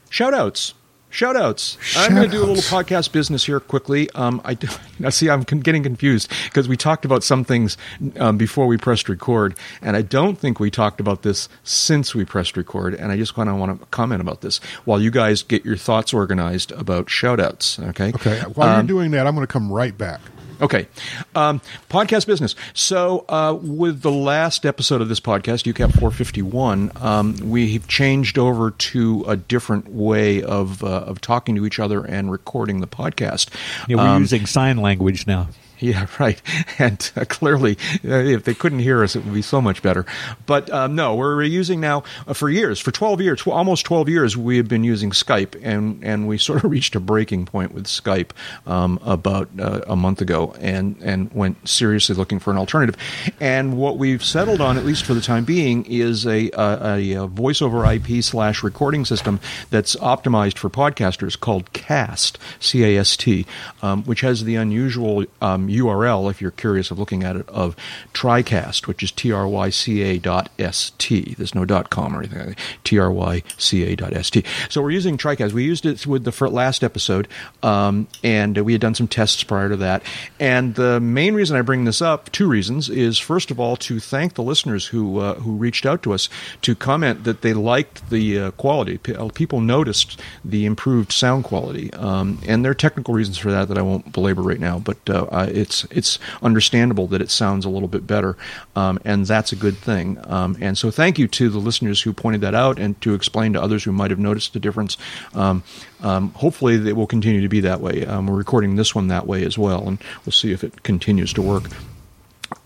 Speaker 1: shout outs. Shout outs. I'm going to do a little podcast business here quickly. Um, I see I'm getting confused because we talked about some things um, before we pressed record, and I don't think we talked about this since we pressed record. And I just kind of want to comment about this while you guys get your thoughts organized about shout outs. Okay.
Speaker 2: okay. While
Speaker 1: Um,
Speaker 2: you're doing that, I'm going to come right back.
Speaker 1: Okay. Um, podcast business. So, uh, with the last episode of this podcast, UCAP 451, um, we've changed over to a different way of, uh, of talking to each other and recording the podcast.
Speaker 3: yeah, we're
Speaker 1: Um,
Speaker 3: using sign language now.
Speaker 1: yeah, right. And uh, clearly, uh, if they couldn't hear us, it would be so much better. But um, no, we're using now uh, for years, for 12 years, tw- almost 12 years, we have been using Skype, and, and we sort of reached a breaking point with Skype um, about uh, a month ago and, and went seriously looking for an alternative. And what we've settled on, at least for the time being, is a, a, a voice over IP slash recording system that's optimized for podcasters called Cast, C A S T, um, which has the unusual um, URL, if you're curious of looking at it, of TriCast, which is T R Y C A dot S T. There's no dot com or anything like. T R Y C A dot S T. So we're using TriCast. We used it with the last episode, um, and we had done some tests prior to that. And the main reason I bring this up, two reasons, is first of all to thank the listeners who uh, who reached out to us to comment that they liked the uh, quality. Uh, people noticed the improved sound quality, um, and there are technical reasons for that that I won't belabor right now. But uh, uh, it's it's understandable that it sounds a little bit better, um, and that's a good thing. Um, and so, thank you to the listeners who pointed that out, and to explain to others who might have noticed the difference. Um, um, hopefully, it will continue to be that way. Um, we're recording this one that way as well, and we'll see if it continues to work.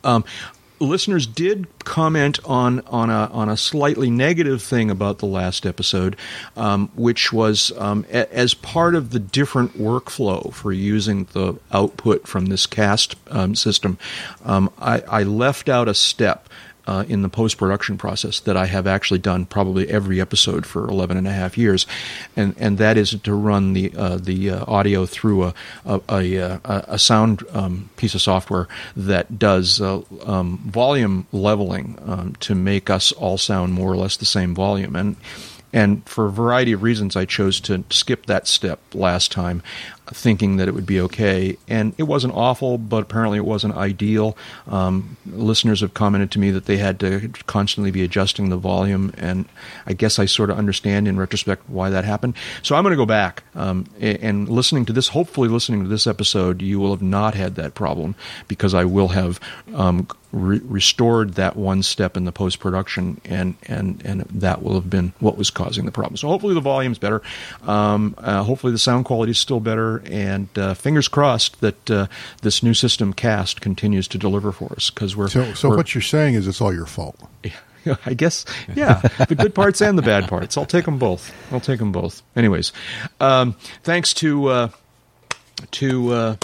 Speaker 1: Um, listeners did comment on on a on a slightly negative thing about the last episode, um, which was um, a, as part of the different workflow for using the output from this cast um, system. Um, I, I left out a step. Uh, in the post production process that I have actually done probably every episode for 11 and a half years, and and that is to run the uh, the uh, audio through a a, a, uh, a sound um, piece of software that does uh, um, volume leveling um, to make us all sound more or less the same volume and. And for a variety of reasons, I chose to skip that step last time, thinking that it would be okay. And it wasn't awful, but apparently it wasn't ideal. Um, listeners have commented to me that they had to constantly be adjusting the volume, and I guess I sort of understand in retrospect why that happened. So I'm going to go back um, and listening to this. Hopefully, listening to this episode, you will have not had that problem because I will have um, re- restored that one step in the post production, and and and that will have been what was causing the problem. So hopefully the volume's better. Um, uh, hopefully the sound quality is still better, and uh, fingers crossed that uh, this new system cast continues to deliver for us because we're
Speaker 2: So, so
Speaker 1: we're,
Speaker 2: what you're saying is it's all your fault.
Speaker 1: I guess, yeah, the good parts and the bad parts. I'll take them both. I'll take them both. Anyways, um, thanks to uh, to uh,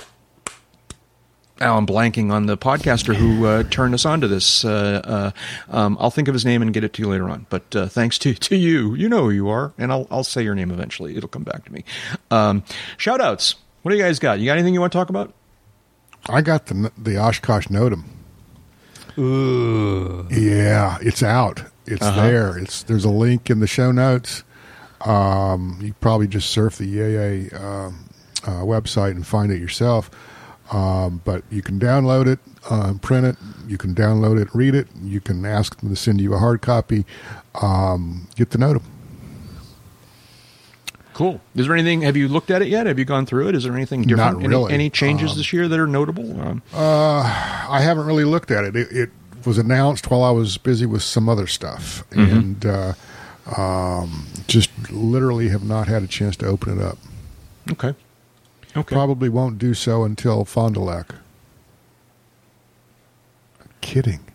Speaker 1: now I'm blanking on the podcaster who uh, turned us on to this. Uh, uh, um, I'll think of his name and get it to you later on. But uh, thanks to, to you, you know who you are, and I'll I'll say your name eventually. It'll come back to me. Um, shout outs. What do you guys got? You got anything you want to talk about?
Speaker 2: I got the the Oshkosh NOTAM.
Speaker 3: Ooh.
Speaker 2: Yeah, it's out. It's
Speaker 1: Uh-huh.
Speaker 2: there. It's there's a link in the show notes. Um, you probably just surf the EAA um, uh, website and find it yourself. Um, but you can download it, uh, print it. You can download it, read it. You can ask them to send you a hard copy. Um, get the NOTAM.
Speaker 1: Cool. Is there anything? Have you looked at it yet? Have you gone through it? Is there anything different?
Speaker 2: Not really.
Speaker 1: Any, any changes
Speaker 2: Um,
Speaker 1: this year that are notable? Um,
Speaker 2: I haven't really looked at it. It, it was announced while I was busy with some other stuff, and uh, um, just literally have not had a chance to open it up.
Speaker 1: okay. Okay.
Speaker 2: Probably won't do so until Fond du Lac. Kidding.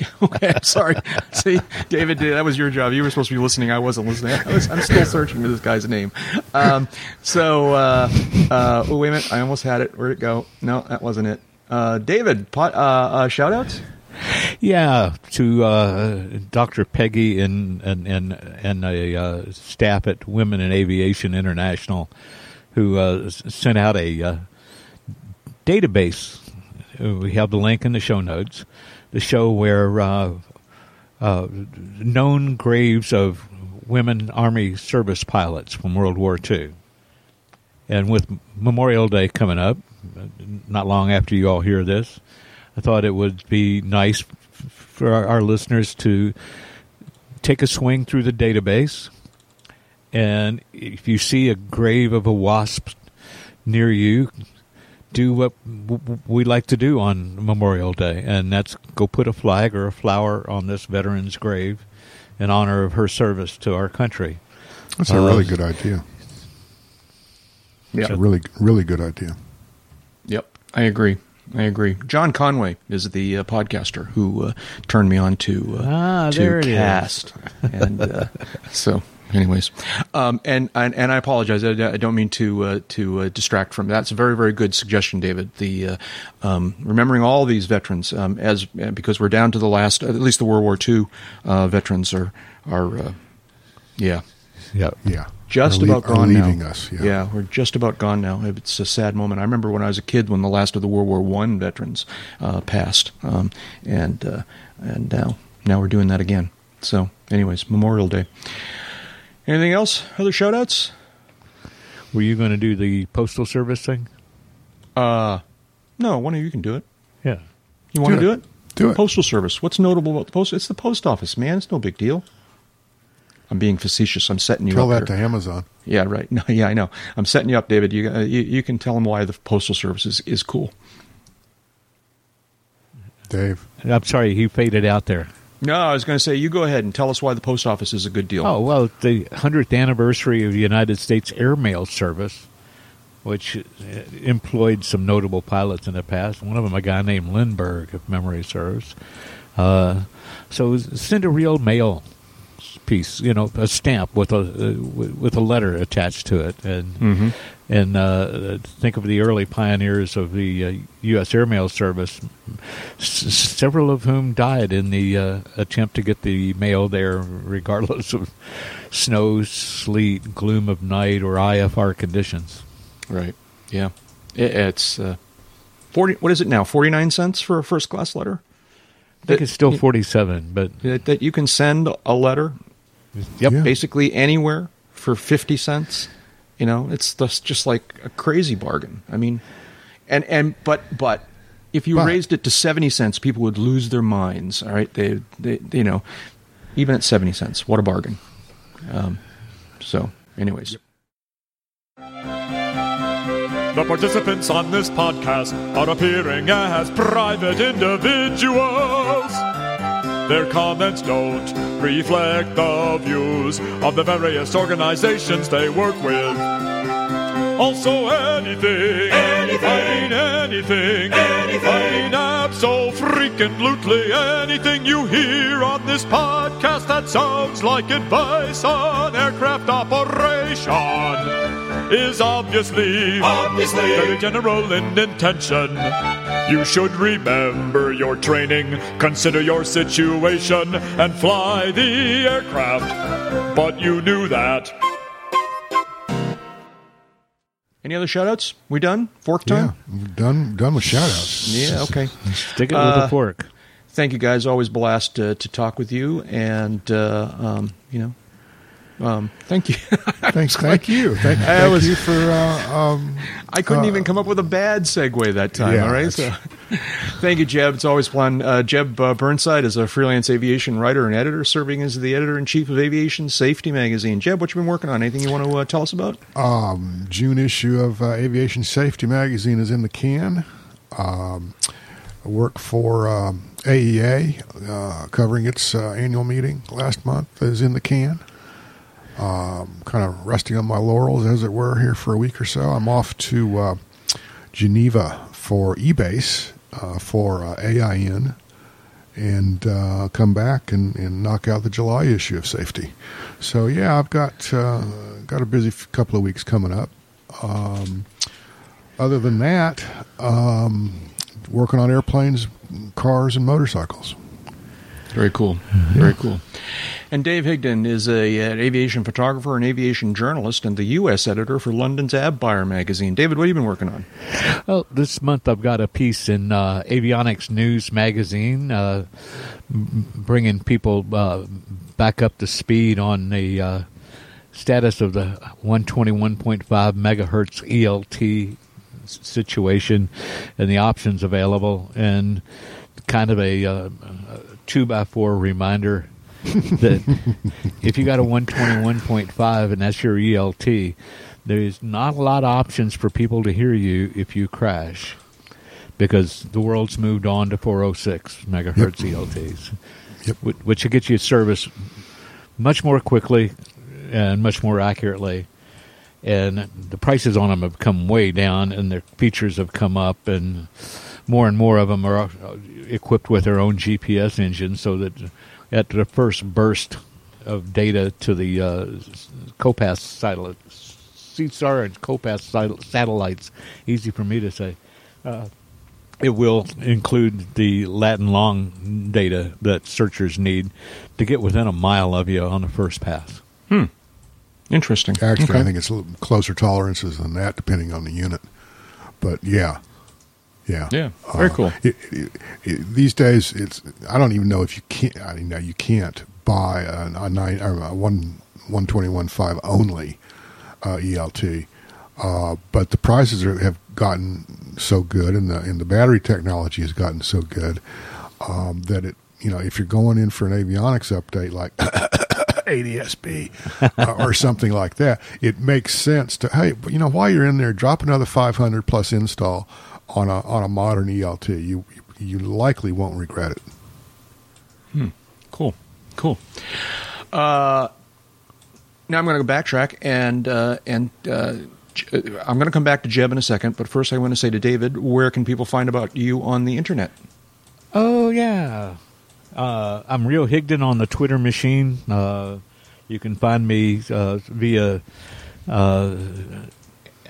Speaker 1: Yeah, okay, I'm sorry. See, David, that was your job. You were supposed to be listening. I wasn't listening. I was, I'm still searching for this guy's name. Um, so, uh, uh, oh, wait a minute. I almost had it. Where'd it go? No, that wasn't it. Uh, David, pot, uh, uh, shout outs?
Speaker 3: Yeah, to uh, Dr. Peggy and and and, and a uh, staff at Women in Aviation International, who uh, sent out a uh, database. We have the link in the show notes. The show where uh, uh, known graves of women Army service pilots from World War II. And with Memorial Day coming up, not long after you all hear this, I thought it would be nice for our listeners to take a swing through the database. And if you see a grave of a wasp near you, do what w- w- we like to do on Memorial Day, and that's go put a flag or a flower on this veteran's grave in honor of her service to our country.
Speaker 2: That's a
Speaker 3: Uh,
Speaker 2: really good idea. It's a really, really good idea.
Speaker 1: Yep, I agree. I agree. John Conway is the uh, podcaster who uh, turned me on to uh,
Speaker 3: Ah,
Speaker 1: to
Speaker 3: there it is.
Speaker 1: cast, and uh, so. Anyways, um, and, and and I apologize. I, I don't mean to uh, to uh, distract from that. That's a very very good suggestion, David. The uh, um, remembering all these veterans um, as because we're down to the last, at least the World War II uh, veterans are are uh, yeah
Speaker 3: Yeah.
Speaker 2: Yeah.
Speaker 1: just about gone
Speaker 2: leaving
Speaker 1: now.
Speaker 2: us. Yeah.
Speaker 1: we're just about gone now. It's a sad moment. I remember when I was a kid when the last of the World War One veterans uh, passed, um, and uh, and now now we're doing that again. So, anyways, Memorial Day. Anything else? Other shout outs?
Speaker 3: Were you going to do the postal service thing?
Speaker 1: Uh, no, one of you can do it.
Speaker 3: Yeah.
Speaker 1: You want to
Speaker 2: Do
Speaker 1: do
Speaker 2: it.
Speaker 1: it?
Speaker 2: Do it.
Speaker 1: Postal Service. What's notable about the post? It's the post office, man. It's no big deal. I'm being facetious. I'm setting you
Speaker 2: Tell
Speaker 1: up.
Speaker 2: Tell that
Speaker 1: here.
Speaker 2: to Amazon.
Speaker 1: Yeah, right. No, yeah, I know. I'm setting you up, David. You, uh, you you can tell them why the postal service is, is cool.
Speaker 2: Dave.
Speaker 3: I'm sorry, he faded out there.
Speaker 1: No, I was going to say you go ahead and tell us why the post office is a good deal.
Speaker 3: Oh, well, the 100th anniversary of the United States Airmail Service, which uh, employed some notable pilots in the past. One of them, a guy named Lindbergh, if memory serves. Uh, so send a real mail piece, you know, a stamp with a uh, with a letter attached to it, and
Speaker 1: Mm-hmm.
Speaker 3: and uh, think of the early pioneers of the uh, U.S. Airmail Service, s- several of whom died in the uh, attempt to get the mail there, regardless of snow, sleet, gloom of night, or IFR conditions.
Speaker 1: Right. Yeah. It, it's uh, forty. What is it now? Forty nine cents for a first class letter.
Speaker 3: I think it's still forty-seven, but
Speaker 1: That, that you can send a letter
Speaker 3: yep,
Speaker 2: Yeah.
Speaker 1: basically anywhere for 50 cents you know it's just, just like a crazy bargain i mean and and but but if you
Speaker 2: But-
Speaker 1: raised it to 70 cents people would lose their minds all right they they you know even at 70 cents what a bargain um, so anyways
Speaker 4: The participants on this podcast are appearing as private individuals. Their comments don't reflect the views of the various organizations they work with. Also, anything, anything, anything, anything, absolutely anything you hear on this podcast that sounds like advice on aircraft operation is obviously, obviously very general in intention. You should remember your training, consider your situation, and fly the aircraft. But you knew that.
Speaker 1: Any other shout outs we done fork
Speaker 2: Yeah,
Speaker 1: time
Speaker 2: we're done done with shout outs.
Speaker 1: yeah okay
Speaker 3: stick it with
Speaker 1: Uh,
Speaker 3: a fork.
Speaker 1: thank you guys always blast uh, to talk with you and uh, um, you know um, thank you
Speaker 2: Thanks, thank you, thank,
Speaker 1: I
Speaker 2: thank
Speaker 1: was-
Speaker 2: you for. Uh, um,
Speaker 1: I couldn't
Speaker 2: Uh,
Speaker 1: even come up with a bad segue that time.
Speaker 2: Yeah,
Speaker 1: all right, so
Speaker 2: that's-
Speaker 1: thank you, Jeb. It's always fun. Uh, Jeb uh, Burnside is a freelance aviation writer and editor, serving as the editor in chief of Aviation Safety Magazine. Jeb, what you been working on? Anything you want to uh, tell us about?
Speaker 2: um, June issue of uh, Aviation Safety Magazine is in the can. Um, I work for um, AEA, uh, covering its uh, annual meeting last month, is in the can. Um, kind of resting on my laurels, as it were, here for a week or so. I'm off to Geneva for EBACE for uh, AIN and uh, come back and, and knock out the July issue of Safety. So yeah, I've got uh, got a busy couple of weeks coming up. Um, other than that, um, working on airplanes, cars, and motorcycles.
Speaker 1: Very cool. Very cool. And Dave Higdon is a, an aviation photographer and aviation journalist and the U.S. editor for London's Avbuyer magazine. David, what have you been working on?
Speaker 3: Well, this month I've got a piece in uh, Avionics News magazine, uh, bringing people uh, back up to speed on the uh, status of the 121.5 megahertz ELT situation and the options available, and kind of a, uh, a two by four reminder that if you got a 121.5 and that's your ELT, there's not a lot of options for people to hear you if you crash because the world's moved on to 406 megahertz ELTs,
Speaker 2: Yep.
Speaker 3: which will get you service much more quickly and much more accurately. And the prices on them have come way down, and their features have come up, and more and more of them are uh, equipped with their own GPS engine, so that at the first burst of data to the uh, COSPAS satellites, CSAR and COSPAS satellites, easy for me to say, uh, it will include the Latin long data that searchers need to get within a mile of you on the first pass. Hmm.
Speaker 1: Interesting.
Speaker 2: Actually,
Speaker 1: Okay.
Speaker 2: I think it's a little closer tolerances than that, depending on the unit. But yeah, yeah,
Speaker 1: Yeah, very
Speaker 2: Uh,
Speaker 1: cool.
Speaker 2: it- it- it- these days, it's I don't even know if you can't. I mean, now you can't buy a, a nine or a one one twenty one five only uh, ELT, uh, but the prices are, have gotten so good, and the and the battery technology has gotten so good um, that it you know if you're going in for an avionics update like ADSB uh, or something like that, it makes sense to hey, you know, while you're in there, drop another 500 plus install on a on a modern ELT. You you likely won't regret it.
Speaker 1: Cool, cool. Uh, now I'm going to go backtrack and uh, and uh, uh, I'm going to come back to Jeb in a second. But first, I want to say to David, where can people find about you on the internet?
Speaker 3: Oh yeah. Uh, I'm Real Higdon on the Twitter machine. Uh, you can find me uh, via uh,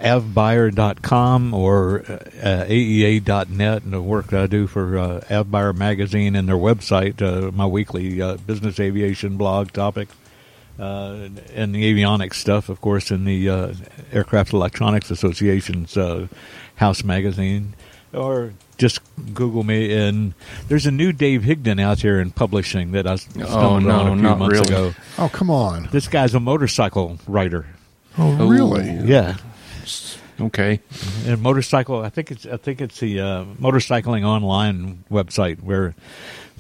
Speaker 3: avbuyer.com or uh, aea.net and the work that I do for uh, Avbuyer Magazine and their website, uh, my weekly uh, business aviation blog topic. Uh, and the avionics stuff, of course, in the uh, Aircraft Electronics Association's uh, House magazine, or just Google me. And there's a new Dave Higdon out here in publishing that I stumbled
Speaker 1: Oh, no,
Speaker 3: on a few
Speaker 1: not
Speaker 3: months
Speaker 1: really.
Speaker 3: ago.
Speaker 2: Oh, come on.
Speaker 3: This guy's a motorcycle writer.
Speaker 2: Oh,
Speaker 1: Oh.
Speaker 2: really?
Speaker 3: Yeah,
Speaker 1: Okay.
Speaker 3: and motorcycle. I think it's I think it's the uh, motorcycling online website where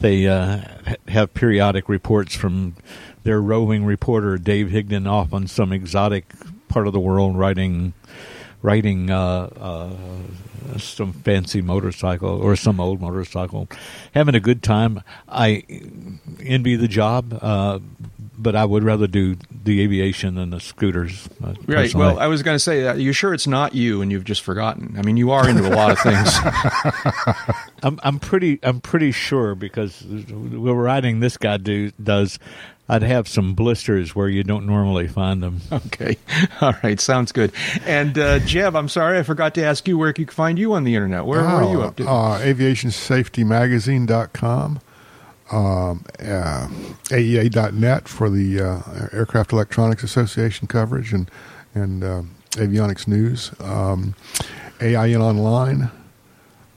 Speaker 3: they uh, have periodic reports from their roving reporter Dave Higdon off on some exotic part of the world, riding riding uh, uh, some fancy motorcycle or some old motorcycle, having a good time. I envy the job. Uh, but I would rather do the aviation than the scooters. uh,
Speaker 1: Right.
Speaker 3: personally.
Speaker 1: Well, I was going to say, that. you sure it's not you and you've just forgotten? I mean, you are into a lot of things.
Speaker 3: I'm I'm pretty I'm pretty sure because we're riding this guy do does. I'd have some blisters where you don't normally find them.
Speaker 1: okay. All right. Sounds good. And uh, Jeb, I'm sorry, I forgot to ask you where you can find you on the internet. Where, where are you up to?
Speaker 2: Uh, aviationsafetymagazine.com, um, uh, AEA.net for the uh, Aircraft Electronics Association coverage and, and uh, avionics news, um, AIN Online.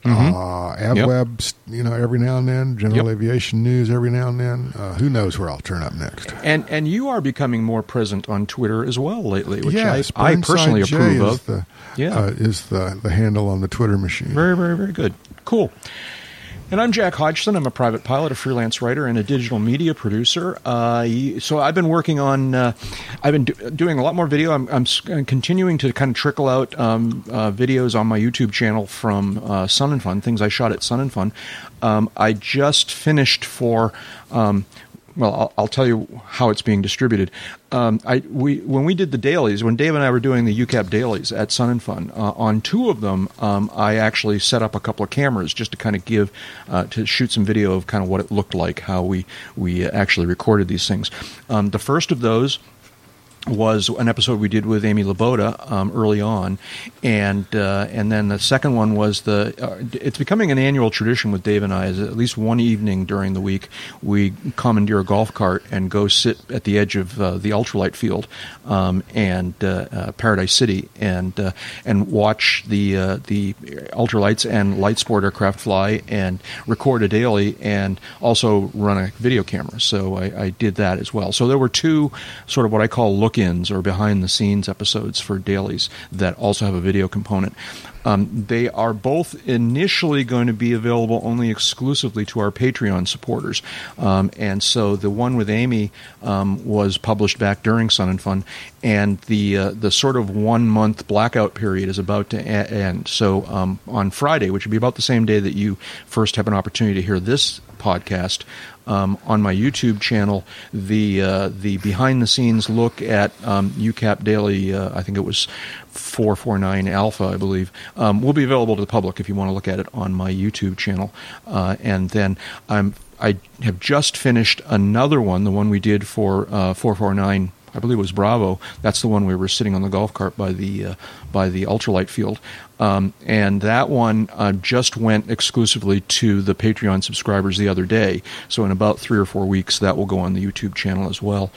Speaker 2: Uh, AvWeb, you know, every now and then. General
Speaker 1: Yep.
Speaker 2: Aviation News, every now and then. Uh, who knows where I'll turn up next?
Speaker 1: and and you are becoming more present on Twitter as well lately, which
Speaker 2: yes,
Speaker 1: I, I personally
Speaker 2: J
Speaker 1: approve of.
Speaker 2: The,
Speaker 1: Yeah.
Speaker 2: uh, is the the handle on the Twitter machine.
Speaker 1: Very, very, very good. Cool. And I'm Jack Hodgson. I'm a private pilot, a freelance writer, and a digital media producer. Uh, so I've been working on, uh, I've been do- doing a lot more video. I'm, I'm s- continuing to kind of trickle out um, uh, videos on my YouTube channel from uh, Sun and Fun, things I shot at Sun and Fun. Um, I just finished for. Um, well, I'll, I'll tell you how it's being distributed. Um, I we when we did the dailies, when Dave and I were doing the UCAP dailies at Sun and Fun, uh, on two of them, um, I actually set up a couple of cameras just to kind of give uh, to shoot some video of kind of what it looked like, how we we actually recorded these things. Um, the first of those was an episode we did with Amy Laboda um, early on, and uh, and then the second one was the. Uh, it's becoming an annual tradition with Dave and I. Is at least one evening during the week we commandeer a golf cart and go sit at the edge of uh, the ultralight field um, and uh, uh, Paradise City and uh, and watch the the ultralights and light sport aircraft fly and record a daily and also run a video camera. So I, I did that as well. So there were two sort of what I call or behind-the-scenes episodes for dailies that also have a video component. Um, they are both initially going to be available only exclusively to our Patreon supporters, um, and so the one with Amy um, was published back during Sun and Fun, and the uh, the sort of one month blackout period is about to a- end. So um, on Friday, which would be about the same day that you first have an opportunity to hear this podcast, um, on my YouTube channel, the uh, the behind the scenes look at um, UCAP Daily. Uh, I think it was 449 Alpha, I believe, um, will be available to the public if you want to look at it on my YouTube channel. Uh, and then I'm I have just finished another one, the one we did for uh, 449. I believe it was Bravo. That's the one we were sitting on the golf cart by the uh, by the ultralight field, um, and that one uh, just went exclusively to the Patreon subscribers the other day. So in about three or four weeks, that will go on the YouTube channel as well.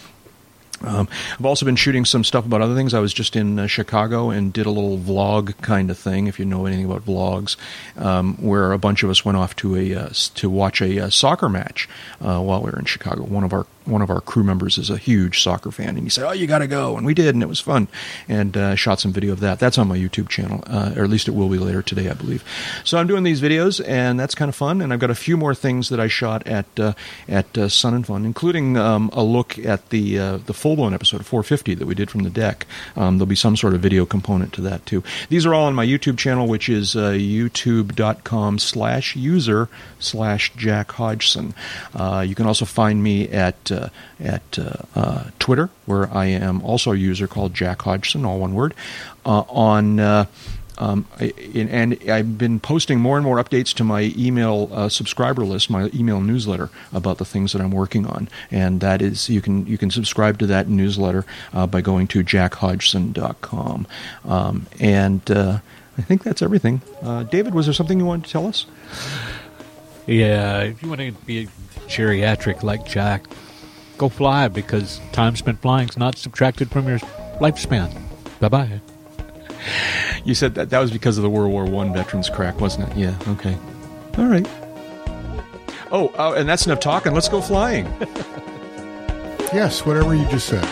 Speaker 1: Um, I've also been shooting some stuff about other things. I was just in uh, Chicago and did a little vlog kind of thing, if you know anything about vlogs, um, where a bunch of us went off to a uh, to watch a uh, soccer match uh, while we were in Chicago. One of our one of our crew members is a huge soccer fan, and he said, "Oh, you got to go," and we did, and it was fun. And uh, shot some video of that. That's on my YouTube channel, uh, or at least it will be later today, I believe. So I'm doing these videos, and that's kind of fun. And I've got a few more things that I shot at uh, at uh, Sun and Fun, including um, a look at the uh, the full blown episode of 450 that we did from the deck. Um, there'll be some sort of video component to that too. These are all on my YouTube channel, which is uh, youtube.com slash user slash Jack Hodgson. Uh, you can also find me at uh, at uh, uh, Twitter, where I am also a user called Jack Hodgson, all one word. Uh, on um, and I've been posting more and more updates to my email uh, subscriber list, my email newsletter about the things that I'm working on. And that is, you can you can subscribe to that newsletter uh, by going to jackhodgson.com. Um, and uh, I think that's everything. David, was there something you wanted to tell us?
Speaker 3: Yeah, if you want to be geriatric like Jack, go fly because time spent flying is not subtracted from your lifespan. Bye bye.
Speaker 1: You said that that was because of the World War One veterans crack, wasn't it? Yeah. Okay. All right. Oh, uh, and that's enough talking. Let's go flying.
Speaker 2: Yes, whatever you just said.